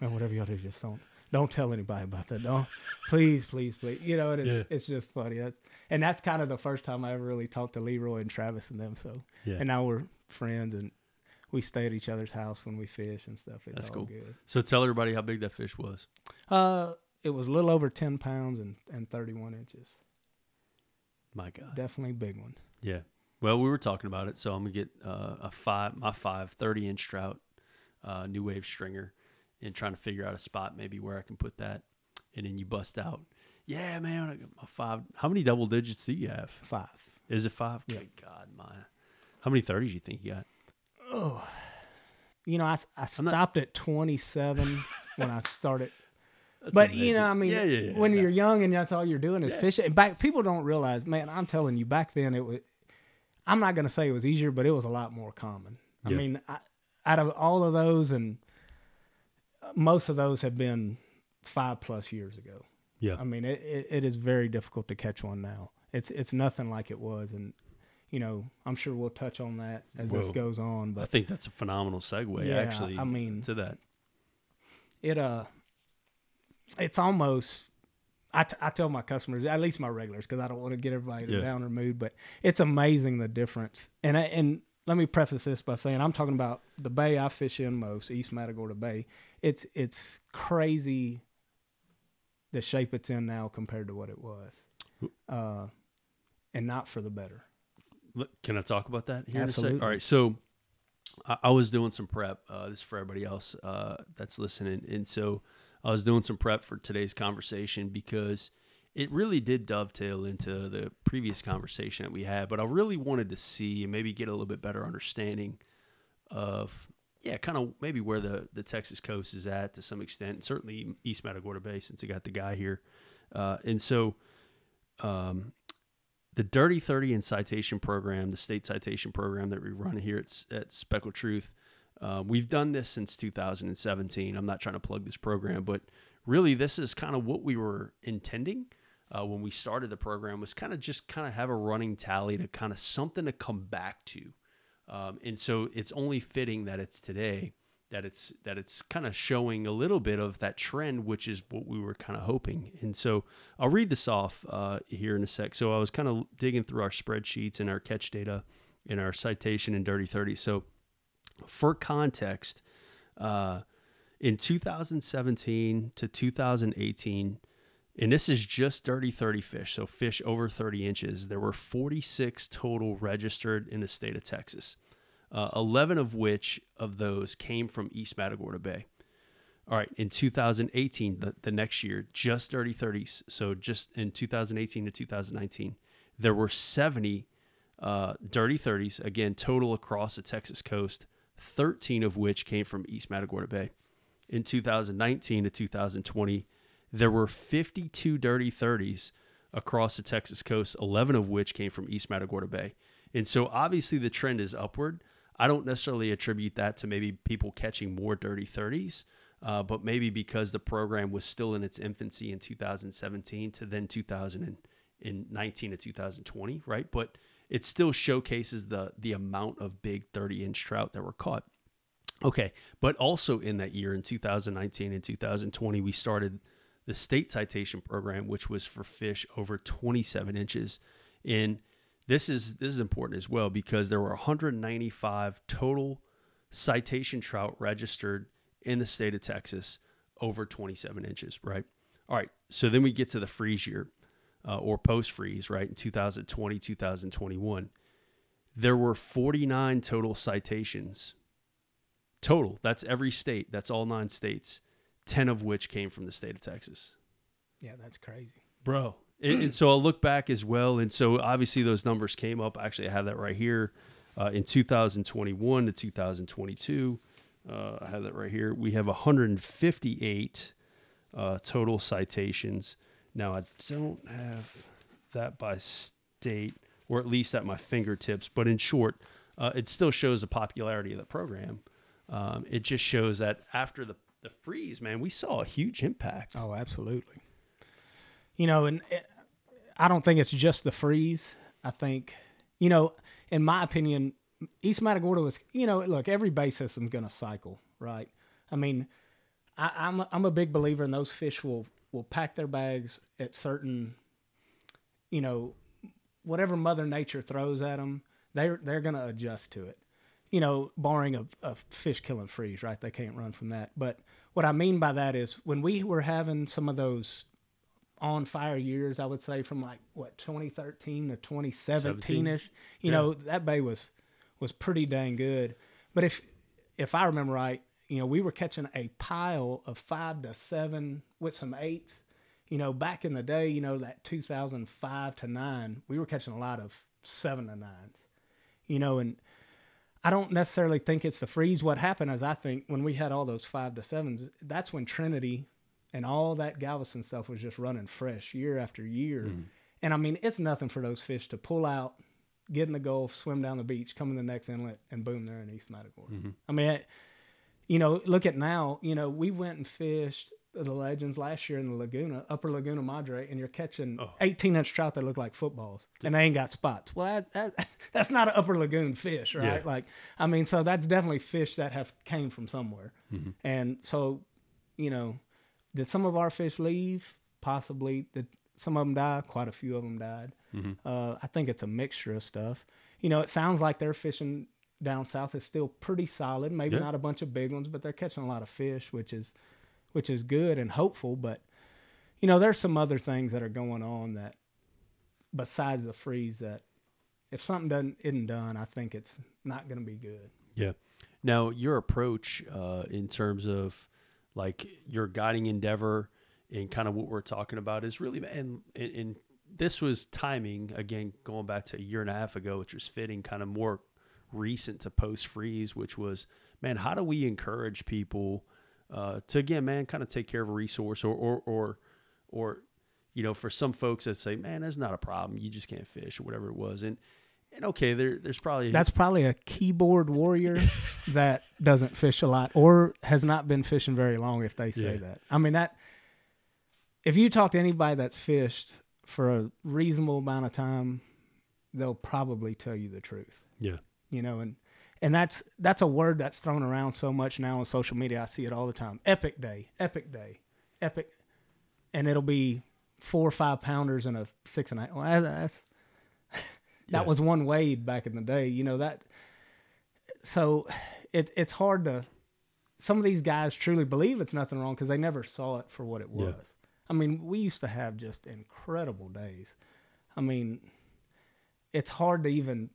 man, whatever y'all do, just don't don't tell anybody about that. Don't, please, please, please. You know, and it's Yeah. it's just funny. That's, and that's kind of the first time I ever really talked to Leroy and Travis and them. So Yeah. and now we're friends, and we stay at each other's house when we fish and stuff. It's That's all cool. good. So tell everybody how big that fish was. Uh, it was a little over ten pounds and and thirty one inches. My God. Definitely big ones. Yeah. Well, we were talking about it, so I'm gonna get uh, a five, my five, 30 inch trout, uh, new wave stringer, and trying to figure out a spot maybe where I can put that. and then you bust out, yeah, man, I got my five. How many double digits do you have? Five. Is it five? Good God, my. How many thirties you think you got? Oh, you know, I, I stopped at 27 when I started. That's but you know. I mean, yeah, yeah, yeah, when you're young and that's all you're doing is fishing. Back, people don't realize, man. I'm telling you, back then it was. I'm not gonna say it was easier, but it was a lot more common. I mean, I, out of all of those, and uh, most of those have been five plus years ago. yeah, I mean, it, it, it is very difficult to catch one now. It's it's nothing like it was, and you know, I'm sure we'll touch on that as this goes on. But I think that's a phenomenal segue. Yeah, actually, I mean- to that. it uh, it's almost. I, t- I tell my customers, at least my regulars, because I don't want to get everybody in Yeah. a downer mood, but it's amazing the difference. And I, and let me preface this by saying I'm talking about the bay I fish in most, East Matagorda Bay. It's it's crazy the shape it's in now compared to what it was, uh, and not for the better. Can I talk about that here in a Absolutely. sec? All right. So I, I was doing some prep. Uh, this is for everybody else uh, that's listening. And so I was doing some prep for today's conversation because it really did dovetail into the previous conversation that we had. But I really wanted to see and maybe get a little bit better understanding of, yeah, kind of maybe where the, the Texas coast is at to some extent, and certainly East Matagorda Bay since I got the guy here. Uh, and so um, the Dirty 30 and citation program, the state citation program that we run here at, at Speckled Truth, uh, we've done this since 2017. I'm not trying to plug this program, but really this is kind of what we were intending uh, when we started the program was kind of just kind of have a running tally to kind of something to come back to. Um, and so it's only fitting that it's today that it's that it's kind of showing a little bit of that trend, which is what we were kind of hoping. And so I'll read this off uh, here in a sec. So I was kind of digging through our spreadsheets and our catch data and our citation and dirty 30. So for context, uh, in 2017 to 2018, and this is just dirty 30 fish, so fish over 30 inches, there were 46 total registered in the state of Texas. Uh, 11 of which of those came from East Matagorda Bay. All right, in 2018, the, the next year, just dirty 30s. So just in 2018 to 2019, there were 70 uh, dirty 30s, again, total across the Texas coast, 13 of which came from East Matagorda Bay. In 2019 to 2020, there were 52 dirty 30s across the Texas coast, 11 of which came from East Matagorda Bay. And so obviously the trend is upward. I don't necessarily attribute that to maybe people catching more dirty 30s, uh, but maybe because the program was still in its infancy in 2017 to then 2019 to 2020, right? But it still showcases the the amount of big 30 inch trout that were caught. Okay, but also in that year in 2019 and 2020, we started the state citation program, which was for fish over 27 inches. And this is this is important as well because there were 195 total citation trout registered in the state of Texas over 27 inches, right? All right, so then we get to the freeze year uh, or post freeze, right? In 2020, 2021, there were 49 total citations total. That's every state. That's all nine states. Ten of which came from the state of Texas, Yeah, that's crazy. bro. And, and so I'll look back as well. And so obviously those numbers came up. Actually, I have that right here. Uh, in 2021 to 2022, uh, I have that right here. We have 158 uh, total citations. Now I don't have that by state, or at least at my fingertips. But in short, uh, it still shows the popularity of the program. Um, it just shows that after the the freeze, man, we saw a huge impact. Oh, absolutely. You know, and it, I don't think it's just the freeze. I think, you know, in my opinion, East Matagorda was, you know, look, every bay system's going to cycle, right? I mean, I, I'm a, I'm a big believer in those fish will will pack their bags at certain, you know, whatever Mother Nature throws at them, they're they're going to adjust to it. You know, barring a, a fish killing freeze, right? They can't run from that. But what I mean by that is when we were having some of those on fire years, I would say from like what 2013 to 2017 ish. You Yeah. know, that bay was was pretty dang good. But if if I remember right, you know, we were catching a pile of five to seven with some eights, You know, back in the day, you know, that 2005 to 9, we were catching a lot of 7 to 9s. You know, and I don't necessarily think it's the freeze. What happened is I think when we had all those 5 to 7s, that's when Trinity and all that Galveston stuff was just running fresh year after year. Mm-hmm. And I mean, it's nothing for those fish to pull out, get in the Gulf, swim down the beach, come in the next inlet, and boom, they're in East Matagorda. Mm-hmm. I mean, you know, look at now, you know, we went and fished the legends last year in the Laguna, Upper Laguna Madre, and you're catching Oh. 18 inch trout that look like footballs, and they ain't got spots. Well, that, that, that's not an Upper Lagoon fish, right? Yeah. Like, I mean, so that's definitely fish that have came from somewhere, Mm-hmm. and so, you know, did some of our fish leave? Possibly. Did some of them die? Quite a few of them died. Mm-hmm. Uh, I think it's a mixture of stuff. You know, it sounds like they're fishing down south is still pretty solid. Maybe Yeah. not a bunch of big ones, but they're catching a lot of fish, which is which is good and hopeful. But you know, there's some other things that are going on that besides the freeze that if something doesn't isn't done, I think it's not going to be good. Yeah. Now, your approach uh, in terms of like your guiding endeavor and kind of what we're talking about is really, and, and, and this was timing, again, going back to a year and a half ago, which was fitting kind of more recent to post freeze, which was, man, how do we encourage people uh, to, again, man, kind of take care of a resource or, or, or, or, you know, for some folks that say, man, that's not a problem. You just can't fish or whatever it was. And, and okay, there, there's probably That's probably a keyboard warrior that doesn't fish a lot or has not been fishing very long if they say Yeah. that. I mean that if you talk to anybody that's fished for a reasonable amount of time, they'll probably tell you the truth. yeah. You know, and and that's that's a word that's thrown around so much now on social media. I see it all the time. Epic day, epic day, epic, and it'll be four or five pounders and a six and a half. Well, that- that's that Yeah. was one wade back in the day. You know that. So, it it's hard to. Some of these guys truly believe it's nothing wrong because they never saw it for what it Yeah. was. I mean, we used to have just incredible days. I mean, it's hard to even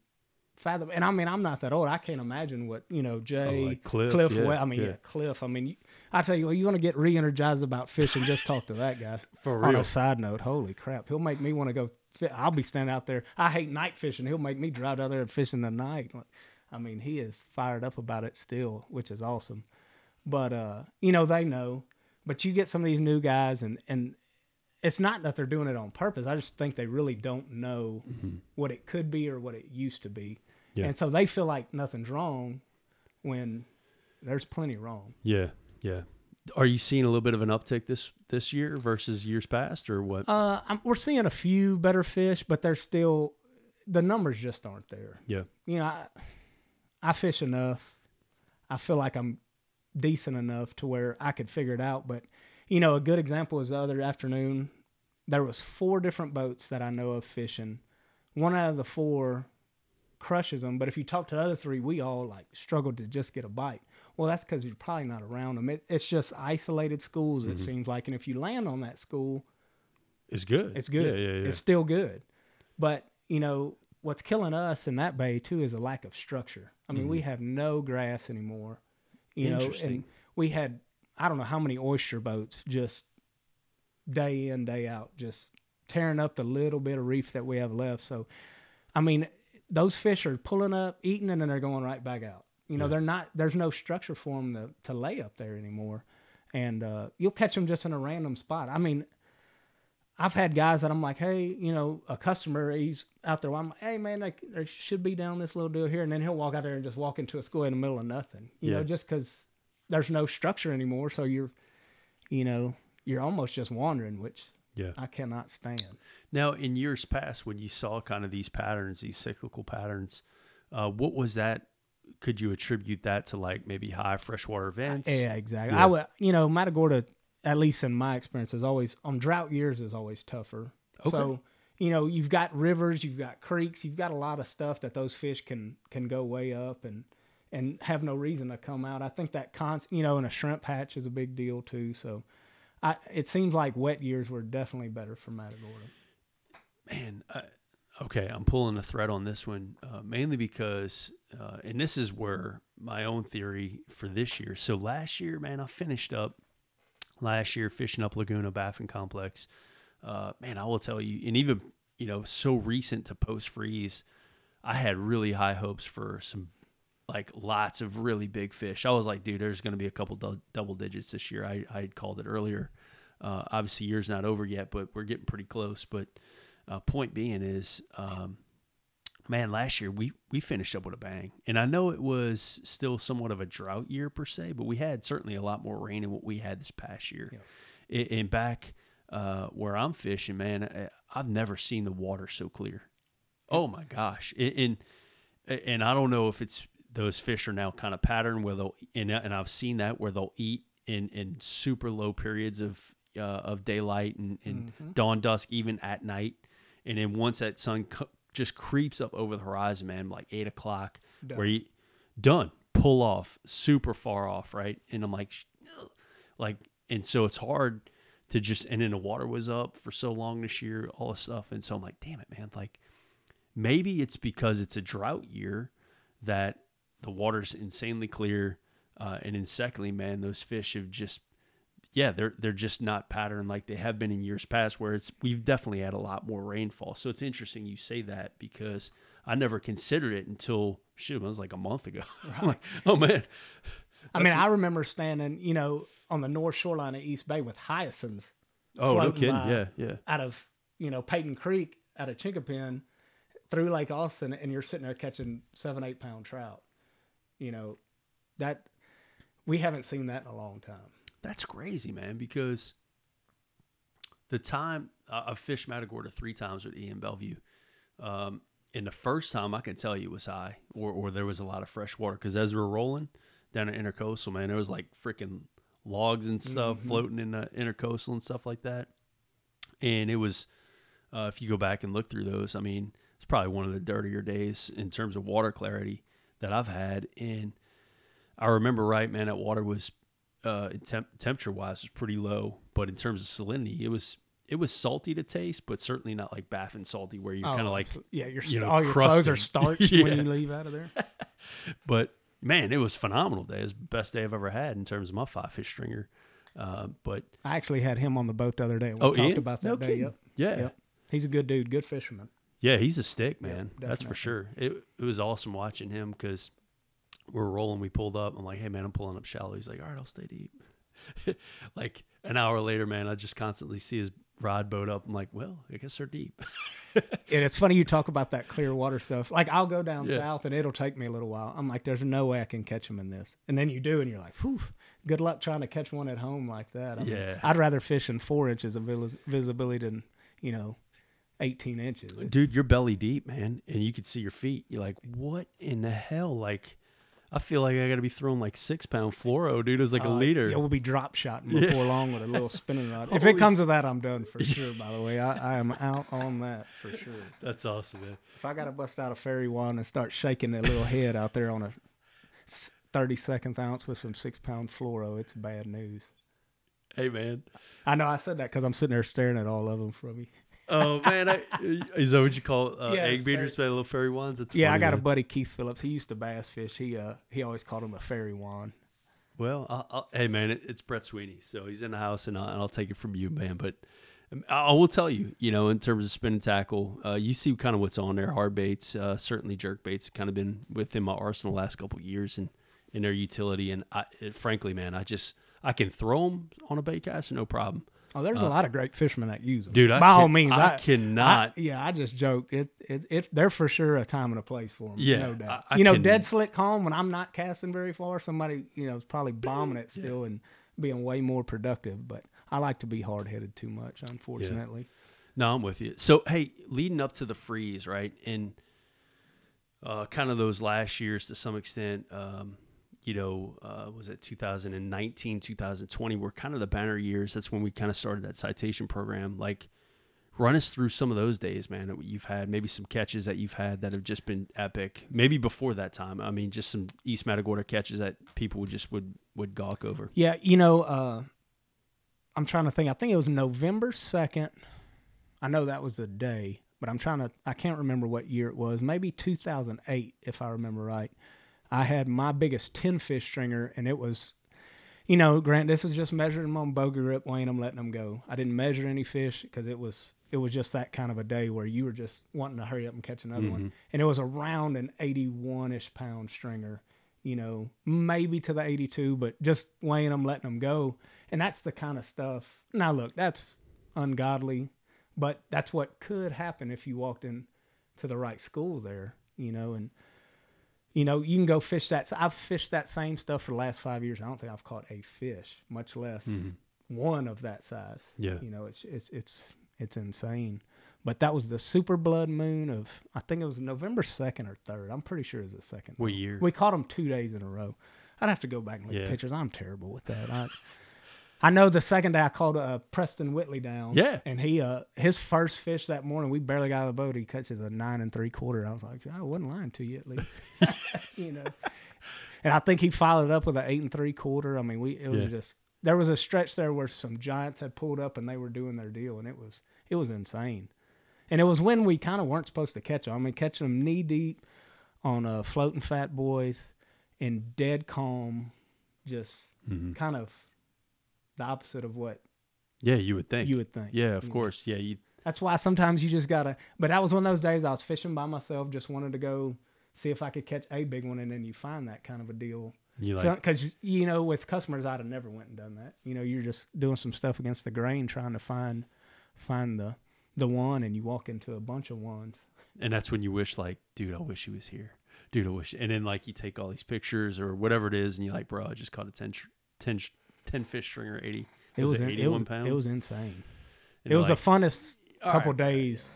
fathom. And I mean, I'm not that old. I can't imagine what you know, Jay, Oh, like Cliff, Cliff. yeah, well, I mean, yeah. yeah. Cliff. I mean, I tell you, what, you want to get re-energized about fishing? Just talk to that guy. For real. On a side note, holy crap, he'll make me want to go. I'll be standing out there. I hate night fishing. He'll make me drive out there and fish in the night. I mean, he is fired up about it still, which is awesome. But uh, you know, they know. But you get some of these new guys, and and it's not that they're doing it on purpose. I just think they really don't know what it could be or what it used to be. Yeah. And so they feel like nothing's wrong when there's plenty wrong. Yeah, yeah. Are you seeing a little bit of an uptick this this year versus years past, or what? Uh, I'm, we're seeing a few better fish, but they're still the numbers just aren't there. yeah, You know, I, I fish enough. I feel like I'm decent enough to where I could figure it out. But you know, a good example is the other afternoon. There was four different boats that I know of fishing. One out of the four crushes them, but if you talk to the other three, we all like struggled to just get a bite. Well, that's because you're probably not around them. It, it's just isolated schools. It seems like, and if you land on that school, it's good. it's good. Yeah, yeah, yeah. It's still good. But, you know, what's killing us in that bay too is a lack of structure. I mean, we have no grass anymore. You know, Mm-hmm. And we had I don't know how many oyster boats just day in, day out, just tearing up the little bit of reef that we have left. So I mean, those fish are pulling up, eating, and then they're going right back out. You know, Yeah. they're not. There's no structure for them to, to lay up there anymore, and uh, you'll catch them just in a random spot. I mean, I've had guys that I'm like, hey, you know, a customer, he's out there. I'm like, hey, man, they should be down this little deal here, and then he'll walk out there and just walk into a school in the middle of nothing. You know, just because there's no structure anymore, so you're, you know, you're almost just wandering, which yeah. I cannot stand. Now, in years past, when you saw kind of these patterns, these cyclical patterns, uh, what was that? Could you attribute that to like maybe high freshwater events? Yeah, exactly. Yeah. I would, you know, Matagorda, at least in my experience, is always on drought years is always tougher. Okay. So, you know, you've got rivers, you've got creeks, you've got a lot of stuff that those fish can can go way up and and have no reason to come out. I think that const, you know, in a shrimp hatch is a big deal too. So, I it seems like wet years were definitely better for Matagorda. man, I, okay, I'm pulling a thread on this one uh, mainly because, uh, and this is where my own theory for this year. So last year, man, I finished up last year fishing up Laguna Baffin Complex. Uh, man, I will tell you, and even you know, so recent to post freeze, I had really high hopes for some like lots of really big fish. I was like, dude, there's going to be a couple du- double digits this year. I I called it earlier. Uh, obviously, year's not over yet, but we're getting pretty close. But uh, point being is, um, man, last year we we finished up with a bang, and I know it was still somewhat of a drought year per se, but we had certainly a lot more rain than what we had this past year. Yeah. And back uh, where I'm fishing, man, I've never seen the water so clear. Oh my gosh! And and I don't know if it's those fish are now kind of patterned where they'll and, and I've seen that where they'll eat in in super low periods of uh, of daylight and, and mm-hmm. dawn dusk even at night and then once that sun just creeps up over the horizon, man, like eight o'clock, done. where you done, pull off, super far off, right? And I'm like, Ugh. like, and so it's hard to just, and then the water was up for so long this year, all this stuff, and so I'm like, damn it, man, like maybe it's because it's a drought year that the water's insanely clear, uh, and then secondly, man, those fish have just yeah, they're they're just not patterned like they have been in years past, where it's we've definitely had a lot more rainfall. So it's interesting you say that because I never considered it until shoot, it was like a month ago. Right. like, oh man. I mean, I remember standing, you know, on the north shoreline of East Bay with hyacinths. Oh, no kidding! Yeah, yeah. Out of you know Peyton Creek, out of Chinquapin, through Lake Austin, and you're sitting there catching seven, eight pound trout. You know, that we haven't seen that in a long time. That's crazy, man, because the time uh, I've fished Matagorda three times with Ian Bellevue. Um, and the first time I can tell you was high or, or there was a lot of fresh water because as we were rolling down at Intercoastal, man, there was like freaking logs and stuff mm-hmm. floating in the Intercoastal and stuff like that. And it was, uh, if you go back and look through those, I mean, it's probably one of the dirtier days in terms of water clarity that I've had. And I remember right, man, that water was uh, temp- temperature wise was pretty low, but in terms of salinity, it was it was salty to taste, but certainly not like baffin salty where you're oh, kind of like yeah, you're you know, all your clothes are starched yeah. when you leave out of there. but man, it was phenomenal day. It's the best day I've ever had in terms of my five fish stringer. Uh, but I actually had him on the boat the other day. We oh, talked Ian? about that no day. Yep. Yeah. Yep. He's a good dude, good fisherman. Yeah, he's a stick, man. Yep, That's for sure. It it was awesome watching him because we're rolling. We pulled up. I'm like, hey man, I'm pulling up shallow. He's like, all right, I'll stay deep. like an hour later, man, I just constantly see his rod boat up. I'm like, well, I guess they're deep. and it's funny you talk about that clear water stuff. Like I'll go down yeah. south and it'll take me a little while. I'm like, there's no way I can catch them in this. And then you do, and you're like, whew, good luck trying to catch one at home like that. I mean, yeah. I'd rather fish in four inches of visibility than, you know, 18 inches. Dude, you're belly deep, man. And you can see your feet. You're like, what in the hell? Like, I feel like I got to be throwing like six pound fluoro, dude, as like uh, a leader. Yeah, we'll be drop shotting before yeah. long with a little spinning rod. If it comes to that, I'm done for sure. By the way, I, I am out on that for sure. That's awesome, man. If I got to bust out a fairy wand and start shaking that little head out there on a 32nd ounce with some six pound fluoro, it's bad news. Hey, man. I know I said that because I'm sitting there staring at all of them from you. Oh man, I, is that what you call uh, yeah, egg beaters? By little fairy wands. That's yeah. Funny, I got man. a buddy Keith Phillips. He used to bass fish. He uh he always called him a fairy wand. Well, I'll, I'll, hey man, it, it's Brett Sweeny, so he's in the house, and I'll, and I'll take it from you, man. But um, I will tell you, you know, in terms of spin and tackle, uh, you see kind of what's on there. Hard baits, uh, certainly jerk baits, kind of been within my arsenal the last couple years and in their utility. And I, it, frankly, man, I just I can throw them on a bait caster, no problem. Oh, there's uh, a lot of great fishermen that use them, dude. I by all means, I, I cannot. I, yeah, I just joke. It, it, it, they're for sure a time and a place for them. Yeah, no doubt. you know, can, dead slick calm when I'm not casting very far. Somebody, you know, is probably bombing it still yeah. and being way more productive. But I like to be hard headed too much, unfortunately. Yeah. No, I'm with you. So, hey, leading up to the freeze, right, and uh, kind of those last years to some extent. Um, you know, uh, was it 2019, 2020 were kind of the banner years. That's when we kind of started that citation program. Like, run us through some of those days, man, that you've had, maybe some catches that you've had that have just been epic. Maybe before that time. I mean, just some East Matagorda catches that people would just would, would gawk over. Yeah. You know, uh, I'm trying to think. I think it was November 2nd. I know that was the day, but I'm trying to, I can't remember what year it was. Maybe 2008, if I remember right. I had my biggest 10 fish stringer, and it was you know, Grant, this is just measuring them on Boga Grip, weighing them, letting them go. I didn't measure any fish because it was it was just that kind of a day where you were just wanting to hurry up and catch another one. Mm-hmm. And it was around an 81 ish pound stringer, you know, maybe to the 82, but just weighing them, letting them go. And that's the kind of stuff. Now, look, that's ungodly, but that's what could happen if you walked in to the right school there, you know, and you know, you can go fish that. I've fished that same stuff for the last five years. I don't think I've caught a fish, much less mm-hmm. one of that size. Yeah. You know, it's it's it's it's insane. But that was the super blood moon of I think it was November second or third. I'm pretty sure it was the second. What year? We caught them two days in a row. I'd have to go back and look Yeah. at pictures. I'm terrible with that. I, I know the second day I called uh, Preston Whitley down. Yeah. And he uh his first fish that morning, we barely got out of the boat. He catches a nine and three quarter. I was like, I wasn't lying to you at least. you know. And I think he followed up with an eight and three quarter. I mean, we it was Yeah. just there was a stretch there where some giants had pulled up and they were doing their deal, and it was it was insane. And it was when we kind of weren't supposed to catch them. I mean, catching them knee deep on uh, floating fat boys in dead calm, just Mm-hmm. kind of the opposite of what Yeah, you would think. you would think. Yeah, of you know. course. Yeah, you. That's why sometimes you just gotta. But that was one of those days I was fishing by myself, just wanted to go see if I could catch a big one, and then you find that kind of a deal. You like. Because you know, with customers, I'd have never went and done that. You know, you're just doing some stuff against the grain, trying to find find the the one, and you walk into a bunch of ones. and that's when you wish, like, dude, I wish he was here. Dude, I wish. And then like you take all these pictures or whatever it is, and you're like, bro, I just caught a 10, sh- 10, 10 fish stringer, eighty. It was, in- it 81 was pounds. it was insane. And it was like, the funnest couple right. days.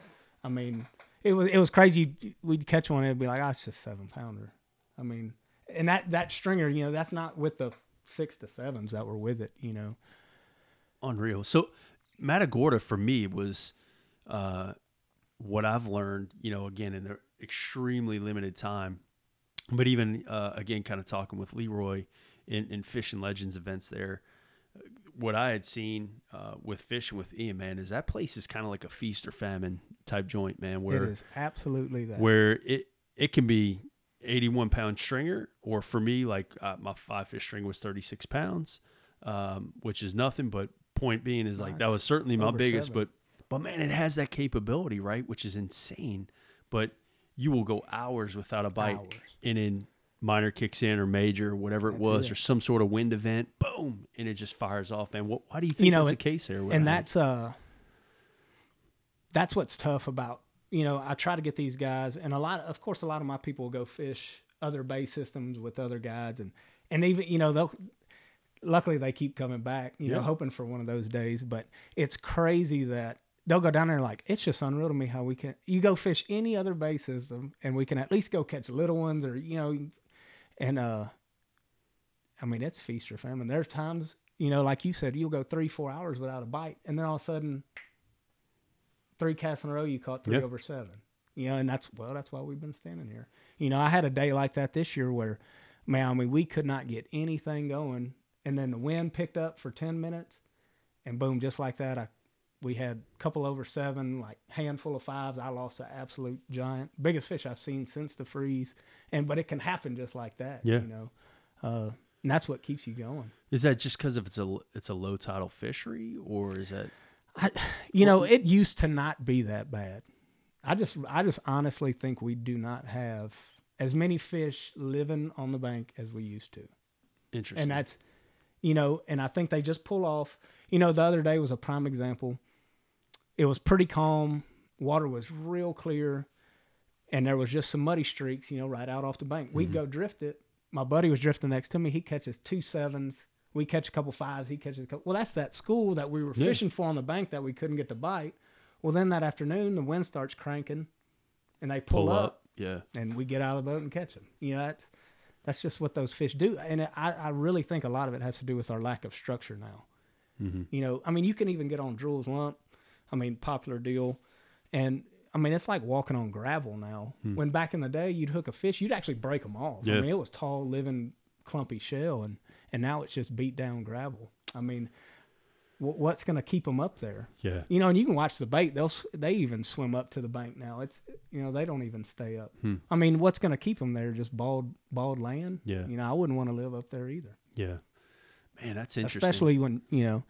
I mean, it was it was crazy. We'd catch one, and it'd be like, "Oh, it's just seven pounder." I mean, and that that stringer, you know, that's not with the six to sevens that were with it. You know, unreal. So Matagorda for me was uh, what I've learned, you know, again in an extremely limited time, but even uh, again, kind of talking with Leroy in, in Fishing Legends events there. What I had seen uh, with fishing with Ian, man, is that place is kind of like a feast or famine type joint, man. Where it is absolutely that. where it it can be 81 pound stringer or for me like uh, my five fish string was 36 pounds um, which is nothing but point being is like that was certainly my Over biggest seven. but but man it has that capability right which is insane but you will go hours without a bite Hours. and then minor kicks in or major whatever it That's was it. or some sort of wind event boom and it just fires off man what, why do you think You know, that's the case there and that's uh that's what's tough about you know i try to get these guys and a lot of course a lot of my people will go fish other bay systems with other guides and and even you know they'll luckily they keep coming back you know hoping for one of those days but it's crazy that they'll go down there like it's just unreal to me how we can you go fish any other bay system and we can at least go catch little ones or you know and uh I mean, it's feast or famine. There's times, you know, like you said, you'll go three, four hours without a bite, and then all of a sudden, three casts in a row, you caught three Yeah. over seven. You know, and that's well, that's why we've been standing here. You know, I had a day like that this year where, man, I mean, we could not get anything going, and then the wind picked up for ten minutes, and boom, just like that, I we had a couple over seven, like handful of fives. I lost an absolute giant, biggest fish I've seen since the freeze, and but it can happen just like that. Yeah. you know. Uh, and that's what keeps you going. is that just because of it's a it's a low tidal fishery or is that I, you know, it used to not be that bad. I just, I just honestly think we do not have as many fish living on the bank as we used to, interesting and that's, you know, and I think they just pull off. You know, the other day was a prime example. It was pretty calm. Water was real clear, and there was just some muddy streaks. You know, right out off the bank. We'd go drift it. My buddy was drifting next to me. He catches two sevens. We catch a couple fives. He catches a couple. Well, that's that school that we were Yeah. fishing for on the bank that we couldn't get to bite. Well, then that afternoon, the wind starts cranking, and they pull, pull up, up yeah and we get out of the boat and catch them. You know, that's that's just what those fish do. And I, I really think a lot of it has to do with our lack of structure now. Mhm. You know, I mean, you can even get on Drew's Lump. I mean, popular deal, and I mean, it's like walking on gravel now. When back in the day, you'd hook a fish, you'd actually break them off. Yeah. I mean, it was tall, living, clumpy shell, and and now it's just beat down gravel. I mean, wh- what's going to keep them up there? yeah You know, and you can watch the bait. They'll they even swim up to the bank now. It's you know they don't even stay up. Hmm. I mean, what's going to keep them there? Just bald bald land. Yeah. You know, I wouldn't want to live up there either. Yeah. Man, that's interesting. especially when you know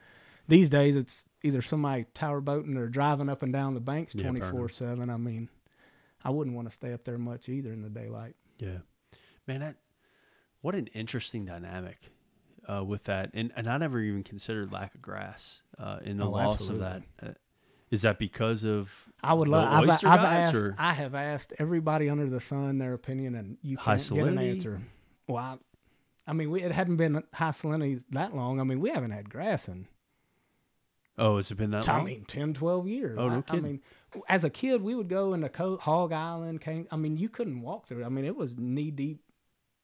these days it's either somebody tower boating or driving up and down the banks twenty four seven. I mean, I wouldn't want to stay up there much either in the daylight. Yeah, man, that what an interesting dynamic uh, with that, and and I never even considered lack of grass uh, in the Oh, loss of that. Uh, is that because of I would love. I've, I've asked. or- I have asked everybody under the sun their opinion, and you can't get an answer. Well, I, I mean, we, it hadn't been high salinity that long. I mean, we haven't had grass in Oh, has it been that long? I mean, 10, 12 years. Oh, no I, I kidding. mean, as a kid, we would go into Co- Hog Island. Cane, I mean, you couldn't walk through. it. I mean, it was knee deep,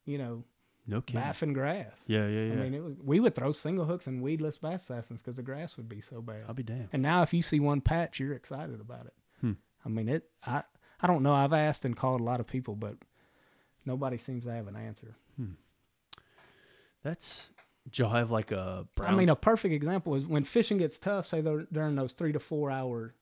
you know, no kidding. baffing grass. Yeah, yeah, yeah. I mean, it was. We would throw single hooks and weedless bass assassins because the grass would be so bad. I'll be damned. And now, if you see one patch, you're excited about it. Hmm. I mean, it. I I don't know. I've asked and called a lot of people, but nobody seems to have an answer. Hmm. That's. Do y'all have like a brown? I mean, a perfect example is when fishing gets tough. Say during those three to four hour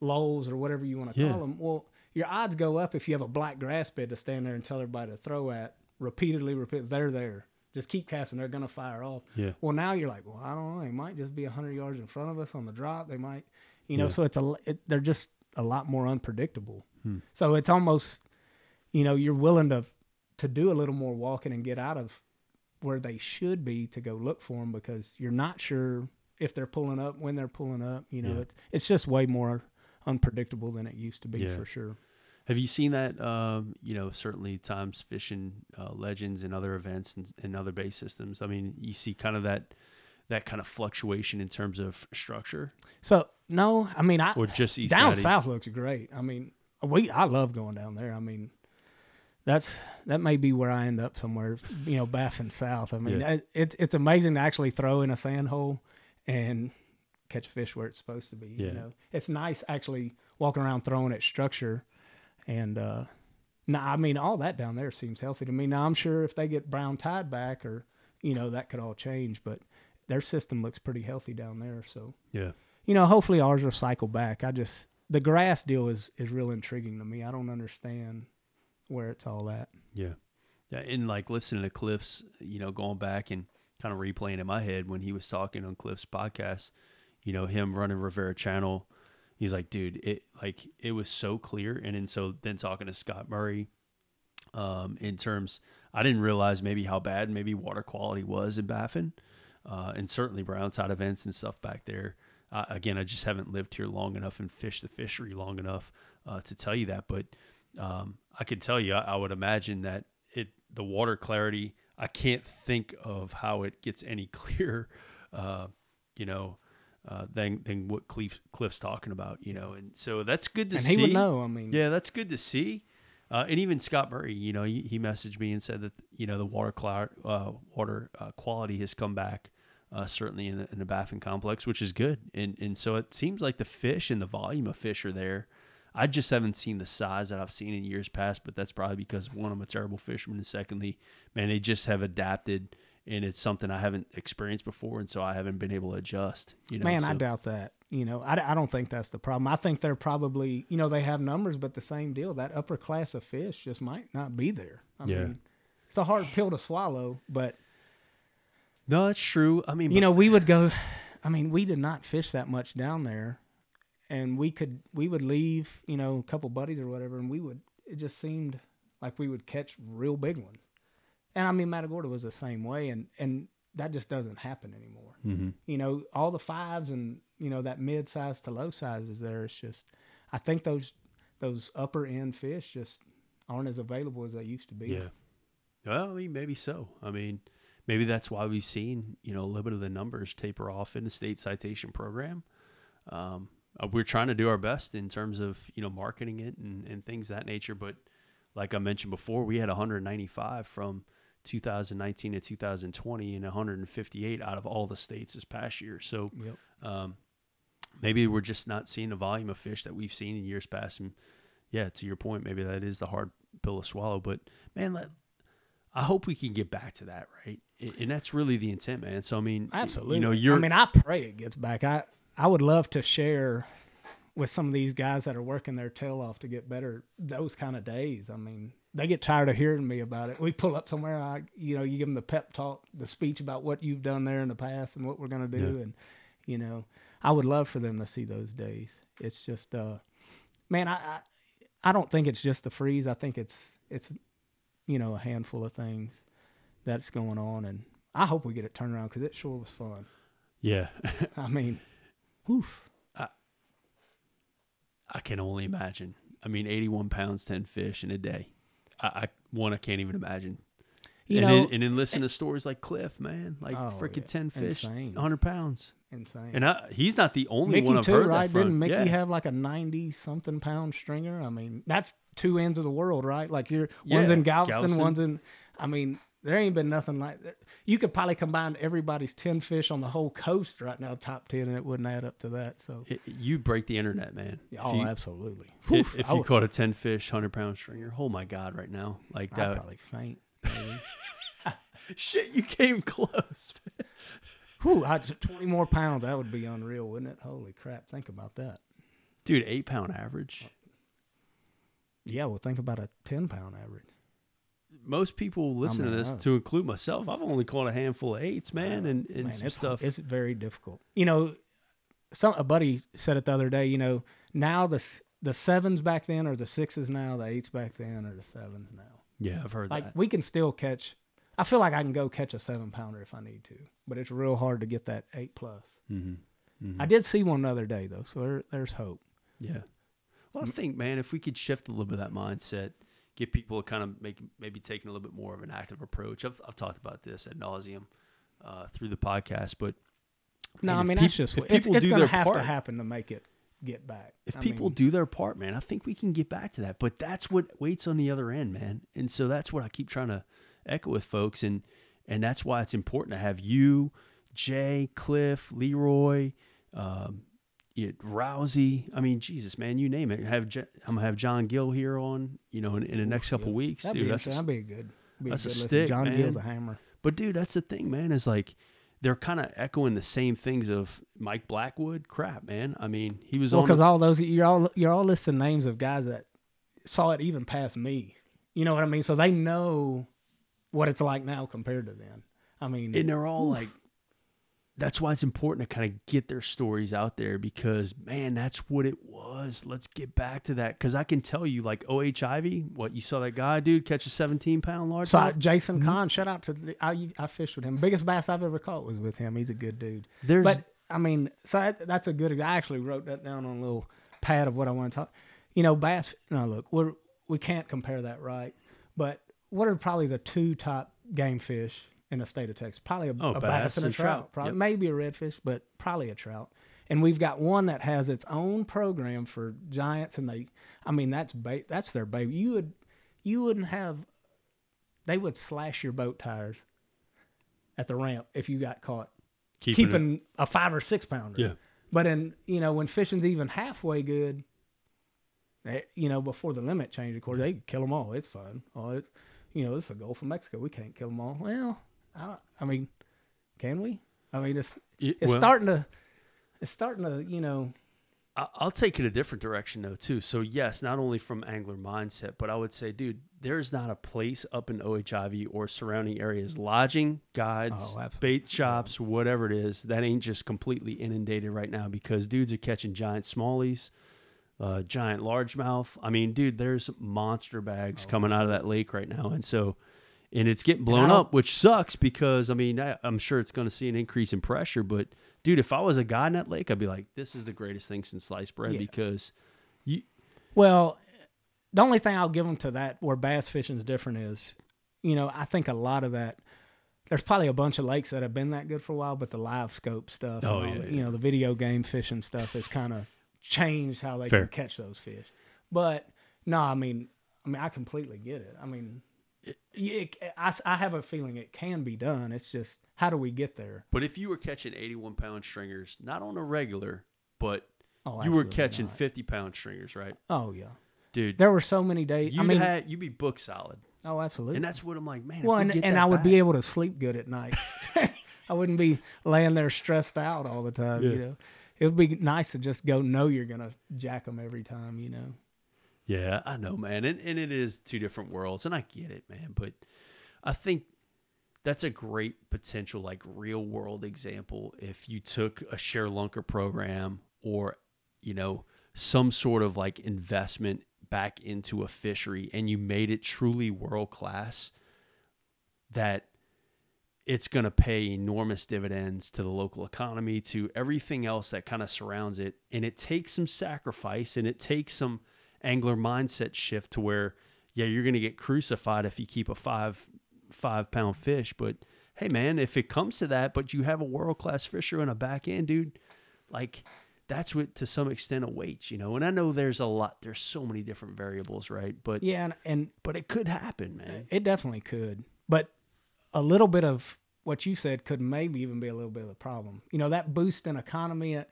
lulls or whatever you want to Yeah. call them. Well, your odds go up if you have a black grass bed to stand there and tell everybody to throw at repeatedly. Repeat, they're there. Just keep casting. They're gonna fire off. yeah, Well, now you're like, well, I don't know. They might just be hundred yards in front of us on the drop. They might, you know. Yeah. So it's a. It, they're just a lot more unpredictable. Hmm. So it's almost, you know, you're willing to to do a little more walking and get out of where they should be to go look for them because you're not sure if they're pulling up when they're pulling up. You know, Yeah. it's it's just way more unpredictable than it used to be Yeah. for sure. Have you seen that? Um, you know, certainly times fishing uh, legends and other events and, and other base systems. I mean, you see kind of that that kind of fluctuation in terms of structure, So no, I mean I or just East down Natty? south looks great. I mean, we I love going down there. I mean, that's that may be where I end up somewhere. You know, Baffin South. I mean, Yeah. it, it's it's amazing to actually throw in a sand hole and catch a fish where it's supposed to be. Yeah. You know, it's nice actually walking around throwing at structure, and uh, no, I mean all that down there seems healthy to me. Now I'm sure if they get brown tide back, or you know that could all change, but their system looks pretty healthy down there. So Yeah, you know, hopefully ours will cycle back. I just the grass deal is is real intriguing to me. I don't understand where it's all at. yeah, yeah. And like listening to Cliff's, you know, going back and kind of replaying in my head when he was talking on Cliff's podcast, you know, him running Rivera Channel. He's like, dude, it like it was so clear. And then so then talking to Scott Murray, um, in terms, I didn't realize maybe how bad maybe water quality was in Baffin, uh, and certainly brown tide events and stuff back there. Uh, again, I just haven't lived here long enough and fished the fishery long enough uh, to tell you that, but um, I can tell you, I, I would imagine that it the water clarity. I can't think of how it gets any clearer, uh, you know, uh, than than what Cliff, Cliff's talking about, you know, and so that's good to and see. he would know. I mean, Yeah, that's good to see. Uh, and even Scott Murray, you know, he, he messaged me and said that you know the water cloud, uh, water uh, quality has come back, uh, certainly in the, in the Baffin complex, which is good. And and so it seems like the fish and the volume of fish are there. I just haven't seen the size that I've seen in years past, but that's probably because one, I'm a terrible fisherman, and secondly, man, they just have adapted, and it's something I haven't experienced before, and so I haven't been able to adjust. You know, man, I doubt that. You know, I, I don't think that's the problem. I think they're probably, you know, they have numbers, but the same deal. That upper class of fish just might not be there. I Yeah. mean, it's a hard pill to swallow, but No, that's true. I mean, you know, we would go. I mean, we did not fish that much down there, and we could we would leave, you know, a couple buddies or whatever, and we would. It just seemed like we would catch real big ones, and I mean, Matagorda was the same way, and and that just doesn't happen anymore. Mhm. You know, all the fives and you know that mid size to low size is there. It's just, I think those those upper end fish just aren't as available as they used to be. Yeah. Well, I mean, maybe so. I mean, maybe that's why we've seen you know a little bit of the numbers taper off in the state citation program. Um, uh, we're trying to do our best in terms of you know marketing it and, and things that nature. But like I mentioned before, we had 195 from 2019 to 2020 and 158 out of all the states this past year. So Yep. um, maybe we're just not seeing the volume of fish that we've seen in years past. And yeah, to your point, maybe that is the hard pill to swallow. But man, let, I hope we can get back to that, right? And- And that's really the intent, man. So I mean, Absolutely. You know, you're. I mean, I pray it gets back. I I would love to share with some of these guys that are working their tail off to get better those kind of days. I mean, they get tired of hearing me about it. We pull up somewhere, I you know, you give them the pep talk, the speech about what you've done there in the past and what we're gonna do, Yeah. and you know, I would love for them to see those days. It's just, uh, man, I, I I don't think it's just the freeze. I think it's it's you know a handful of things that's going on, and I hope we get it turned around because it sure was fun. Yeah. I mean, oof. I can only imagine. I mean, 81 pounds, 10 fish in a day. I, I one, I can't even imagine. You and, know, then, and then listen eh, to stories like Cliff, man, like Oh, freaking yeah. 10 fish, Insane. 100 pounds. insane. And I, he's not the only Mickey one I've too, heard right? Didn't Mickey yeah. have like a ninety something pound stringer? I mean, that's two ends of the world, right? Like you're one's in Galveston, Galveston. one's in. I mean, there ain't been nothing like that. You could probably combine everybody's ten fish on the whole coast right now, top ten, and it wouldn't add up to that. So, It- you break the internet, man. oh, you, absolutely. if, if you would- caught a 10 fish, 100 pound stringer, oh my God, right now. Like I'd that. probably faint. Shit, you came close. Whew, I, twenty more pounds, that would be unreal, wouldn't it? Holy crap! Think about that. Dude, eight pound average. Yeah, well, think about a ten pound average. Most people listen to this, to include myself. I've only caught a handful of eights, man, and, and Man, some it's, stuff. It's very difficult. You know, some a buddy said it the other day. You know, now the the sevens back then are the sixes now. The eights back then are the sevens now. yeah, I've heard Like that. we can still catch. I feel like I can go catch a seven pounder if I need to, but it's real hard to get that eight plus. Mm-hmm. I did see one the other day though, so there, there's hope. Yeah. Well, I think, man, if we could shift a little bit of that mindset, get people kind of make maybe taking a little bit more of an active approach. I've, I've talked about this at nauseum uh, through the podcast, but No, I mean that's just if what- it's, it's gonna have part- to happen to make it get back. if I people mean, do their part, man, I think we can get back to that. But that's what waits on the other end, man. And so that's what I keep trying to echo with folks, and and that's why it's important to have you, Jay, Cliff, Leroy, um, yeah, Rousey. I mean, Jesus, man, you name it. Have J- I'm gonna have John Gill here on, you know, in, in the next couple yeah. weeks, that'd dude. be That's a, that'd be a good. Be that's a good listen. stick, John Gill's a hammer. But dude, that's the thing, man. Is like they're kind of echoing the same things of Mike Blackwood. Crap, man. I mean, he was Well, because all those you're all you're all listing names of guys that saw it even past me. You know what I mean? So they know what it's like now compared to then. I mean, and they're all like that's why it's important to kind of get their stories out there because man that's what it was let's get back to that because i can tell you like oh ivy what you saw that guy dude catch a 17 pound large so I, Jason mm-hmm. Kahn, shout out to the, I, I fished with him. Biggest bass I've ever caught was with him. He's a good dude. there's But I mean, so that, that's a good. I actually wrote that down on a little pad of what I want to talk. You know, bass. No, look, we're we can't compare that, right? But what are probably the two top game fish in the state of Texas? Probably a, Oh, a bass, bass and a trout. trout. Probably Yep. maybe a redfish, but probably a trout. And we've got one that has its own program for giants, and they, I mean, that's ba- that's their baby. You would, you wouldn't have, they would slash your boat tires at the ramp if you got caught keeping, keeping, a five or six pounder. Yeah. But in you know when fishing's even halfway good, they, you know before the limit change, of course they kill them all. It's fun. Oh, it's you know it's the Gulf of Mexico. We can't kill them all. Well, I, don't, I mean, can we? I mean, it's it's well, starting to it's starting to you know I'll take it a different direction though too. So yes, not only from angler mindset, but I would say, dude, there's not a place up in O.H. Ivie or surrounding areas, lodging, guides, Oh, bait shops, whatever it is, that ain't just completely inundated right now because dudes are catching giant smallies, uh, giant largemouth. I mean, dude, there's monster bags Oh, coming out of that lake right now, and so. And it's getting blown up, which sucks because I mean I, I'm sure it's going to see an increase in pressure. But dude, if I was a guy in that lake, I'd be like, "This is the greatest thing since sliced bread." Yeah. Because you, Well, the only thing I'll give them to that where bass fishing is different is, you know, I think a lot of that. There's probably a bunch of lakes that have been that good for a while, but the live scope stuff, Oh, yeah, the- yeah. you know, the video game fishing stuff has kind of changed how they Fair. can catch those fish. But no, I mean, I mean, I completely get it. I mean, it, I, I have a feeling it can be done. It's just how do we get there? but if you were catching 81 pound stringers, not on a regular, but Oh, you were catching not. 50 pound stringers, right, Oh yeah, dude? there were so many days. You I mean, had you be book solid, oh absolutely. and that's what I'm like, man. if Well, we and, and I would be able to sleep good at night. I wouldn't be laying there stressed out all the time. You know, it would be nice to just go know you're gonna jack them every time. You know, Yeah, I know, man. And, and it is two different worlds, and I get it, man. But I think that's a great potential, like real world example. If you took a ShareLunker program or, you know, some sort of like investment back into a fishery and you made it truly world class, that it's going to pay enormous dividends to the local economy, to everything else that kind of surrounds it. And it takes some sacrifice and it takes some angler mindset shift to where, yeah, you're going to get crucified if you keep a five five pound fish. But hey, man, if it comes to that, but you have a world class fisher in a back end, dude, like that's what to some extent awaits, you know. And I know there's a lot, there's so many different variables, right? But Yeah, and, and but it could happen, man. it definitely could. But a little bit of what you said could maybe even be a little bit of a problem. You know, that boost in economy, uh,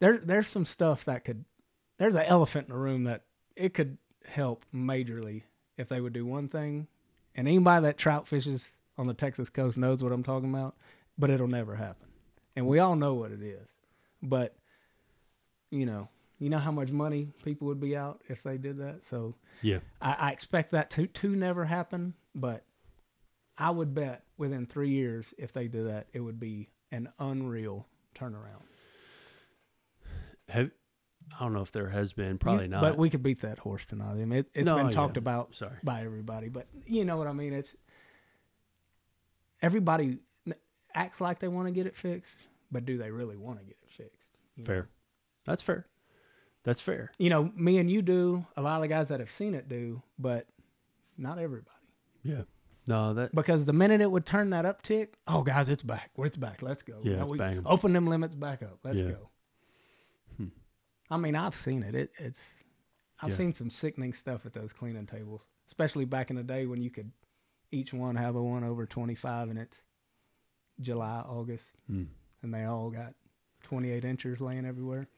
there there's some stuff that could there's an elephant in the room that it could help majorly if they would do one thing. And anybody that trout fishes on the Texas coast knows what I'm talking about, but it'll never happen. And we all know what it is. But you know, you know how much money people would be out if they did that. So Yeah. I, I expect that to to never happen, but I would bet within three years, if they do that, it would be an unreal turnaround. I don't know if there has been, probably You- not. But we could beat that horse tonight. I mean, it, it's No, been yeah. talked about Sorry. by everybody, but you know what I mean. It's everybody acts like they want to get it fixed, but do they really want to get it fixed? You know? fair. That's fair. That's fair. You know, me and you do. A lot of the guys that have seen it do, but not everybody. Yeah. No, that Because the minute it would turn that uptick, oh guys, it's back. It's back. Let's go. Yeah, Now it's we bang open them limits back up. Let's Yeah. go. I mean, I've seen it. It it's I've Yeah. seen some sickening stuff at those cleaning tables, especially back in the day when you could each one have a one over twenty five, and it's July, August, Hmm. and they all got twenty eight inches laying everywhere.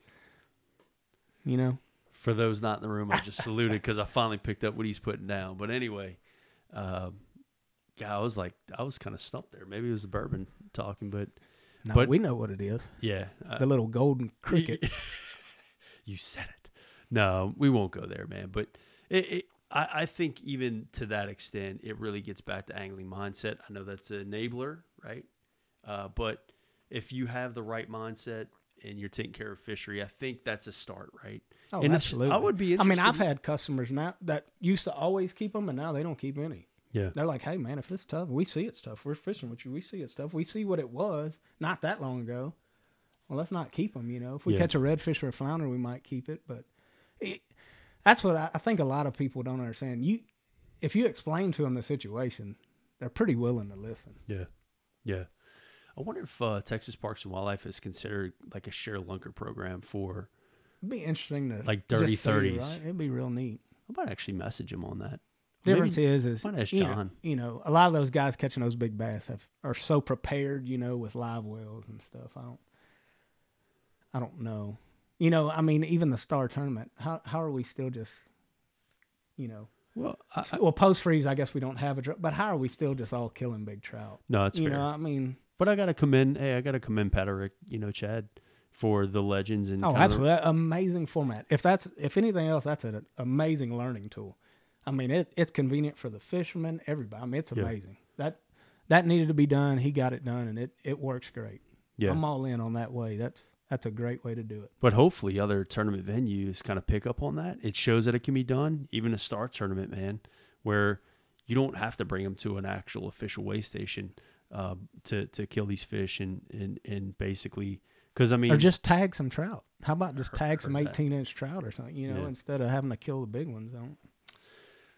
You know, for those not in the room, I just saluted because I finally picked up what he's putting down. But anyway, um, yeah, I was like, I was kind of stumped there. Maybe it was the bourbon talking, but no, But- we know what it is. yeah, uh, The little golden cricket. you said it. No, we won't go there, man. But it, it, I, I think even to that extent, it really gets back to angling mindset. I know that's an enabler, right? Uh, but if you have the right mindset and you're taking care of fishery, I think that's a start, right? Oh, and absolutely. I would be. I mean, I've had customers now that used to always keep them, and now they don't keep any. yeah, They're like, "Hey, man, if it's tough, we see it's tough. We're fishing with you. We see it's tough. We see what it was not that long ago. Well, let's not keep them. You know, if we Yeah. catch a redfish or a flounder, we might keep it. But it, that's what I, I think a lot of people don't understand. You, if you explain to them the situation, they're pretty willing to listen. Yeah, yeah. I wonder if uh, Texas Parks and Wildlife is considered like a ShareLunker program for. It'd be interesting to Like dirty 30s. Right? It'd be real neat. I might actually message him on that. Difference Maybe- is, is you know, John. you know, a lot of those guys catching those big bass have are so prepared, you know, with live wells and stuff. I don't, I don't know. You know, I mean, even the star tournament. How how are we still just, you know, Well, I, I- well post freeze? I guess we don't have a, dr- but how are we still just all killing big trout? no, it's you fair. know, I mean, but I gotta commend. Hey, I gotta commend Patrick. You know, Chad, for the legends and oh, kind of absolutely, That amazing format. If that's if anything else, that's an amazing learning tool. I mean, it, it's convenient for the fishermen, everybody. I mean, it's Yeah. amazing. That that needed to be done. He got it done, and it it works great. yeah. I'm all in on that way. That's that's a great way to do it. But hopefully, other tournament venues kind of pick up on that. It shows that it can be done. Even a star tournament, man, where you don't have to bring them to an actual official weigh station uh, to to kill these fish and and and basically because I mean or just tag some trout. How about just tag some that. 18 inch trout or something? You know, Yeah. instead of having to kill the big ones. Don't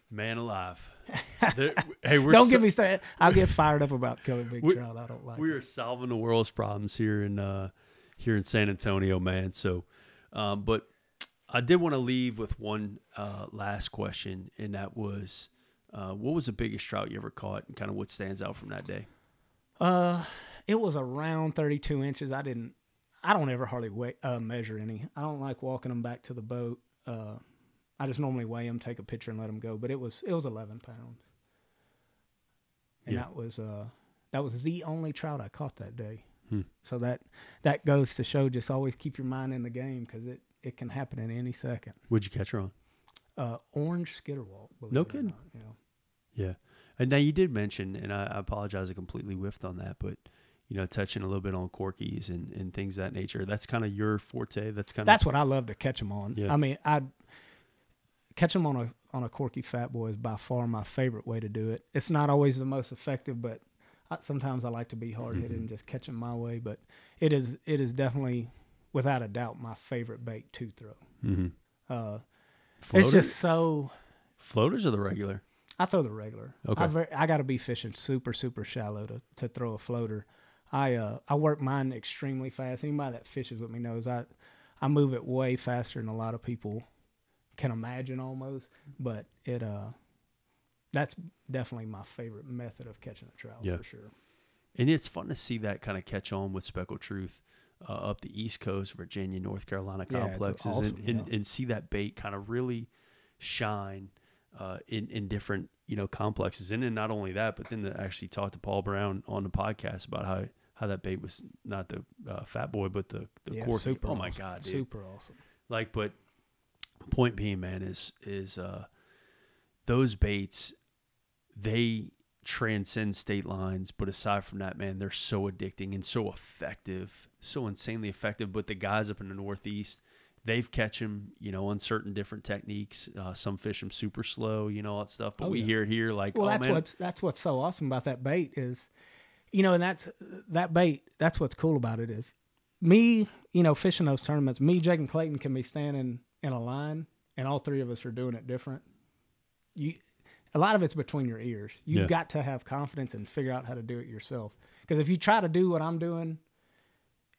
man alive. There- hey, we're don't so- get me started. I'll get fired up about killing big trout. I don't like. we it. are solving the world's problems here in uh, here in San Antonio, man. So, um, but I did want to leave with one uh, last question, and that was, uh, what was the biggest trout you ever caught, and kind of what stands out from that day? Uh, it was around 32 inches. I didn't. I don't ever hardly weigh, uh, measure any. I don't like walking them back to the boat. Uh, I just normally weigh them, take a picture, and let them go. But it was it was 11 pounds, and Yeah. that was uh that was the only trout I caught that day. Hmm. So that that goes to show just always keep your mind in the game because it it can happen in any second. What'd you catch her on? Uh, orange skitterwalk. No kidding. not, Yeah. Yeah. And now you did mention, and I, I apologize, I completely whiffed on that, but you know, touching a little bit on corkies and, and things of that nature. That's kind of your forte. That's kind of That's what I love to catch them on. Yeah. I mean, I catch them on a on a corky fat boy is by far my favorite way to do it. It's not always the most effective, but I, sometimes I like to be hard hitted Mm-hmm. and just catch them my way. But it is it is definitely without a doubt my favorite bait to throw. hmm Uh, it's just so. floaters or the regular. I throw the regular. Okay. I, ver- I got to be fishing super super shallow to, to throw a floater. I uh I work mine extremely fast. Anybody that fishes with me knows I I move it way faster than a lot of people can imagine almost. But it uh that's definitely my favorite method of catching a trout Yeah. for sure. And it's fun to see that kind of catch on with Speckled Truth uh, up the East Coast, Virginia, North Carolina Yeah, complexes, awesome, and, and, yeah. and see that bait kind of really shine uh, in in different you know complexes. And then not only that, but then to actually talk to Paul Brown on the podcast about how how that bait was not the uh, Fat Boy, but the the yeah, super Oh my god, dude! Super awesome. Like, but point being, man, is is uh, those baits they transcend state lines. But aside from that, man, they're so addicting and so effective, so insanely effective. But the guys up in the Northeast, they've catch them, you know, on certain different techniques. Uh, some fish them super slow, you know, all that stuff. But Oh, we yeah. hear it here, like, Well, oh that's man, what's that's what's so awesome about that bait is, you know, and that's that bait. That's what's cool about it is, me, you know, fishing those tournaments. Me, Jake, and Clayton can be standing in a line, and all three of us are doing it different. You, a lot of it's between your ears. You've Yeah. got to have confidence and figure out how to do it yourself. Because if you try to do what I'm doing,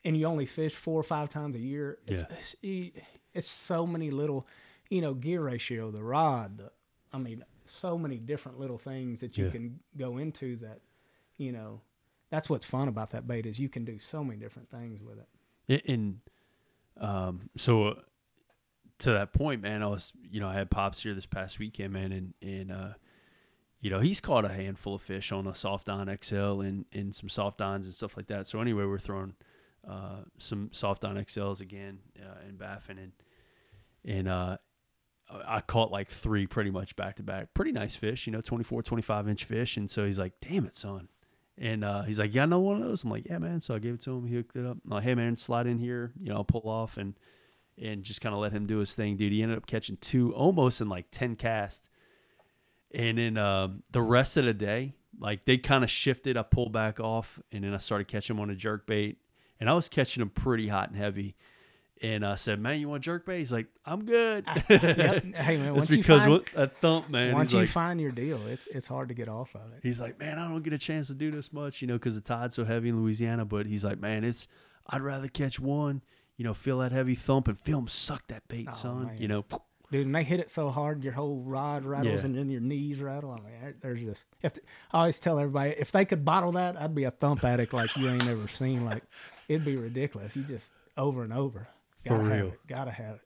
and you only fish four or five times a year, Yeah. it's, it's, it's so many little, you know, gear ratio, the rod, the, I mean, so many different little things that you Yeah. can go into that, you know, that's what's fun about that bait is you can do so many different things with it. And, and um, so uh, to that point, man, I was, you know, I had pops here this past weekend, man, and and uh, you know, he's caught a handful of fish on a Soft-Dine XL and and some Soft-Dines and stuff like that. So anyway, we're throwing uh, some Soft-Dine XLs again uh, in Baffin and and uh, I caught like three pretty much back to back. Pretty nice fish, you know, 24, 25 inch fish. And so he's like, damn it, son. And uh, he's like, yeah, I know one of those. I'm like, yeah, man. So I gave it to him. He hooked it up. I'm like, hey, man, slide in here. You know, I'll pull off and and just kind of let him do his thing, dude. He ended up catching two almost in like 10 casts. And then um, the rest of the day, like they kind of shifted. I pulled back off and then I started catching them on a jerk bait. And I was catching them pretty hot and heavy. And I said, man, you want jerk bait? He's like, I'm good. Yep. Hey man, It's because find, a thump, man. once He's you like, find your deal, it's it's hard to get off of it. he's like, man, I don't get a chance to do this much, you know, because the tide's so heavy in Louisiana. But he's like, man, it's I'd rather catch one, you know, feel that heavy thump and feel them suck that bait, Oh, son. man. You know, Dude, and they hit it so hard, your whole rod rattles Yeah. and then your knees rattle. I mean, there- there's just. If I always tell everybody, if they could bottle that, I'd be a thump addict like you ain't ever seen. Like, it'd be ridiculous. You just over and over. For Gotta have real. it. Gotta have it.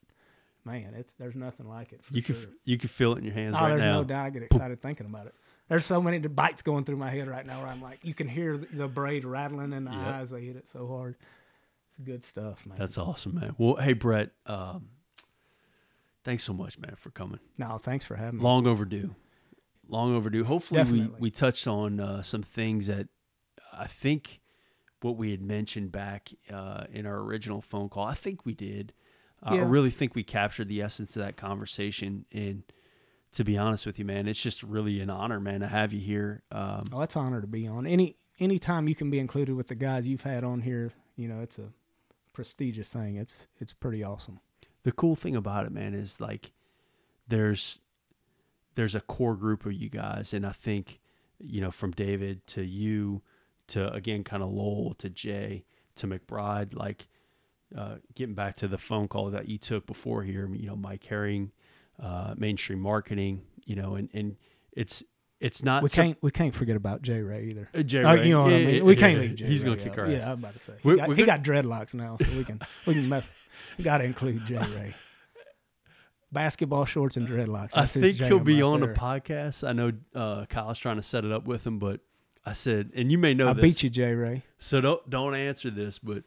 Man, it's there's nothing like it. For you sure. can you can feel it in your hands Oh, right there's now. no doubt. I get excited thinking about it. There's so many bites going through my head right now where I'm like, you can hear the, the braid rattling in the Yep. eyes. They hit it so hard. It's good stuff, man. That's awesome, man. Well, hey Brett, um, thanks so much, man, for coming. no, thanks for having me. Long overdue. Long overdue. Hopefully, we, Definitely. we touched on uh, some things that I think what we had mentioned back uh, in our original phone call. I think we did. Uh, I really think we captured the essence of that conversation. And to be honest with you, man, it's just really an honor, man, to have you here. Um, Oh, it's an honor to be on. Any anytime you can be included with the guys you've had on here, you know, it's a prestigious thing. It's it's pretty awesome. the cool thing about it, man, is like there's there's a core group of you guys, and I think you know from David to you to again kind of Lowell to Jay to McBride, like uh, getting back to the phone call that you took before here, you know, Mike Herring, uh, mainstream marketing, you know, and and it's it's not We can't we can't forget about Jay Ray either. uh, Jay Oh, Ray. you know what I mean? yeah, we yeah, can't yeah. leave Jay. He's gonna kick our ass. Yeah. I'm about to say. He got, we're he got dreadlocks now, so we can we can mess. We got to include Jay Ray. Basketball shorts and dreadlocks. I That's his think he'll be on there. the podcast. I know uh, Kyle's trying to set it up with him, but I said, and you may know I this. beat you, Jay Ray. So don't don't answer this, but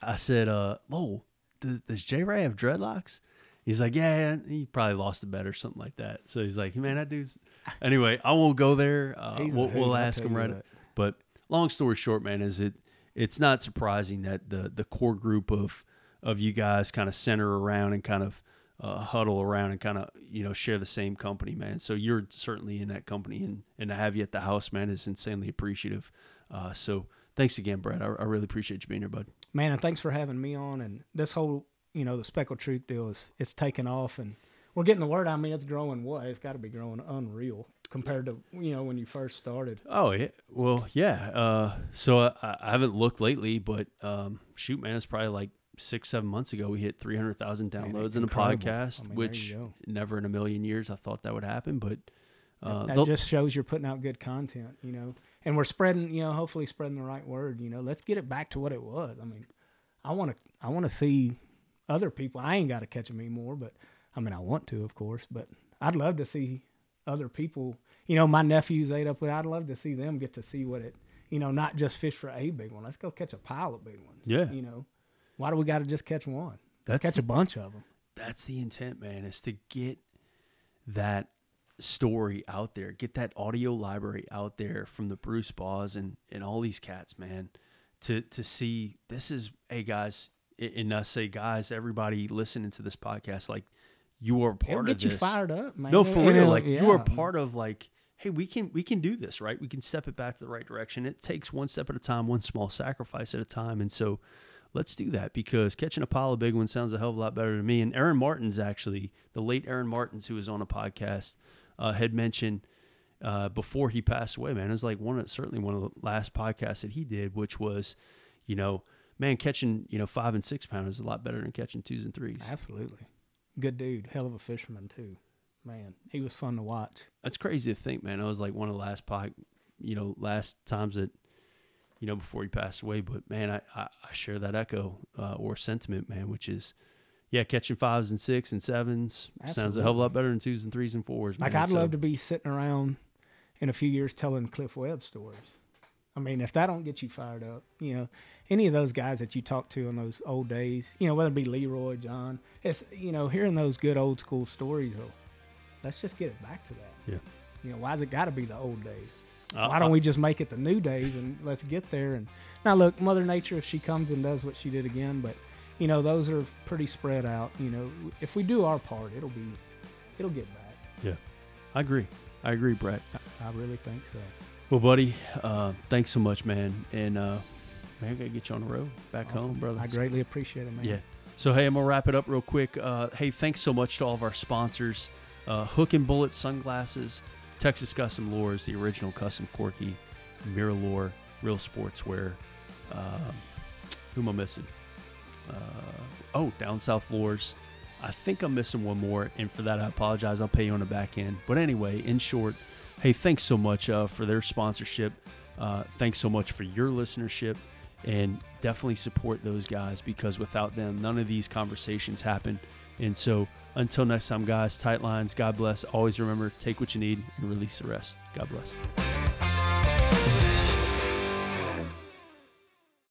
I said, uh, "Oh, does, does J Ray have dreadlocks?" He's like, yeah, he probably lost a bet or something like that. So he's like, man, that dude's. Anyway, I won't go there. Uh, we'll, we'll ask him right. But long story short, man, is it? It's not surprising that the the core group of of you guys kind of center around and kind of uh, huddle around and kind of you know share the same company, man. So you're certainly in that company, and and to have you at the house, man, is insanely appreciative. Uh, so thanks again, Brad. I, I really appreciate you being here, bud. man, and thanks for having me on. And this whole, you know, the speckled truth deal is it's taken off, and we're getting the word. I mean, it's growing. What? It's got to be growing unreal compared to you know when you first started. Oh yeah, well yeah. Uh, so I, I haven't looked lately, but um, shoot, man, it's probably like six, seven months ago we hit three hundred thousand downloads in a podcast, I mean, which never in a million years I thought that would happen. But uh, that just shows you're putting out good content, you know. And we're spreading, you know, hopefully spreading the right word. You know, let's get it back to what it was. I mean, I want to, I want to see other people. I ain't got to catch them anymore, but I mean, I want to, of course. But I'd love to see other people. You know, my nephews ate up with. I'd love to see them get to see what it. You know, not just fish for a big one. Let's go catch a pile of big ones. Yeah. You know, why do we got to just catch one? Let's That's catch a bunch of them. that's the intent, man, is to get that story out there, get that audio library out there from the Bruce Baws and, and all these cats, man, to to see this is hey guys, and us say guys, everybody listening to this podcast, like you are part It'll of get you this. fired up, man. No, for real. it'll- Like you are part of like, hey, we can we can do this, right? We can step it back to the right direction. It takes one step at a time, one small sacrifice at a time. And so let's do that because catching a pile of big ones sounds a hell of a lot better to me. And Aaron Martins actually, the late Aaron Martins, who was on a podcast, uh, had mentioned uh, before he passed away, man, it was like one of certainly one of the last podcasts that he did, which was, you know, man, catching, you know, five and six pounders is a lot better than catching twos and threes. Absolutely. Good dude. Hell of a fisherman too. Man, he was fun to watch. That's crazy to think, man. It was like one of the last pod, you know, last times that, you know, before he passed away. But man, I I, I share that echo uh, or sentiment, man, which is, yeah, catching fives and six and sevens sounds a hell of a lot better than twos and threes and fours. Like. I'd So, love to be sitting around in a few years telling Cliff Webb stories. I mean, if that don't get you fired up, you know, any of those guys that you talked to in those old days, you know, whether it be Leroy, John, it's you know, hearing those good old school stories. Though, let's just get it back to that. Yeah. You know, why's it got to be the old days? Uh, Why don't we just make it the new days and let's get there? And now look, Mother Nature, if she comes and does what she did again, but you know, those are pretty spread out. You know, if we do our part, it'll be, it'll get back. Yeah, I agree. I agree, Brett. I really think so. Well, buddy, uh, thanks so much, man. And uh, man, I gotta get you on the road back home, brother. I greatly appreciate it, man. Yeah. So hey, I'm gonna wrap it up real quick. Uh, hey, thanks so much to all of our sponsors: uh, Hook and Bullet Sunglasses, Texas Custom Lures, the original custom Corky, Mirrolure Reel Sportswear. Um, who am I missing? Uh, oh, Down South Lures. I think I'm missing one more, and for that I apologize. I'll pay you on the back end. But anyway, in short, hey, thanks so much uh, for their sponsorship. Uh, thanks so much for your listenership, and definitely support those guys because without them, none of these conversations happen. And so, until next time, guys, tight lines. God bless. Always remember, take what you need and release the rest. God bless.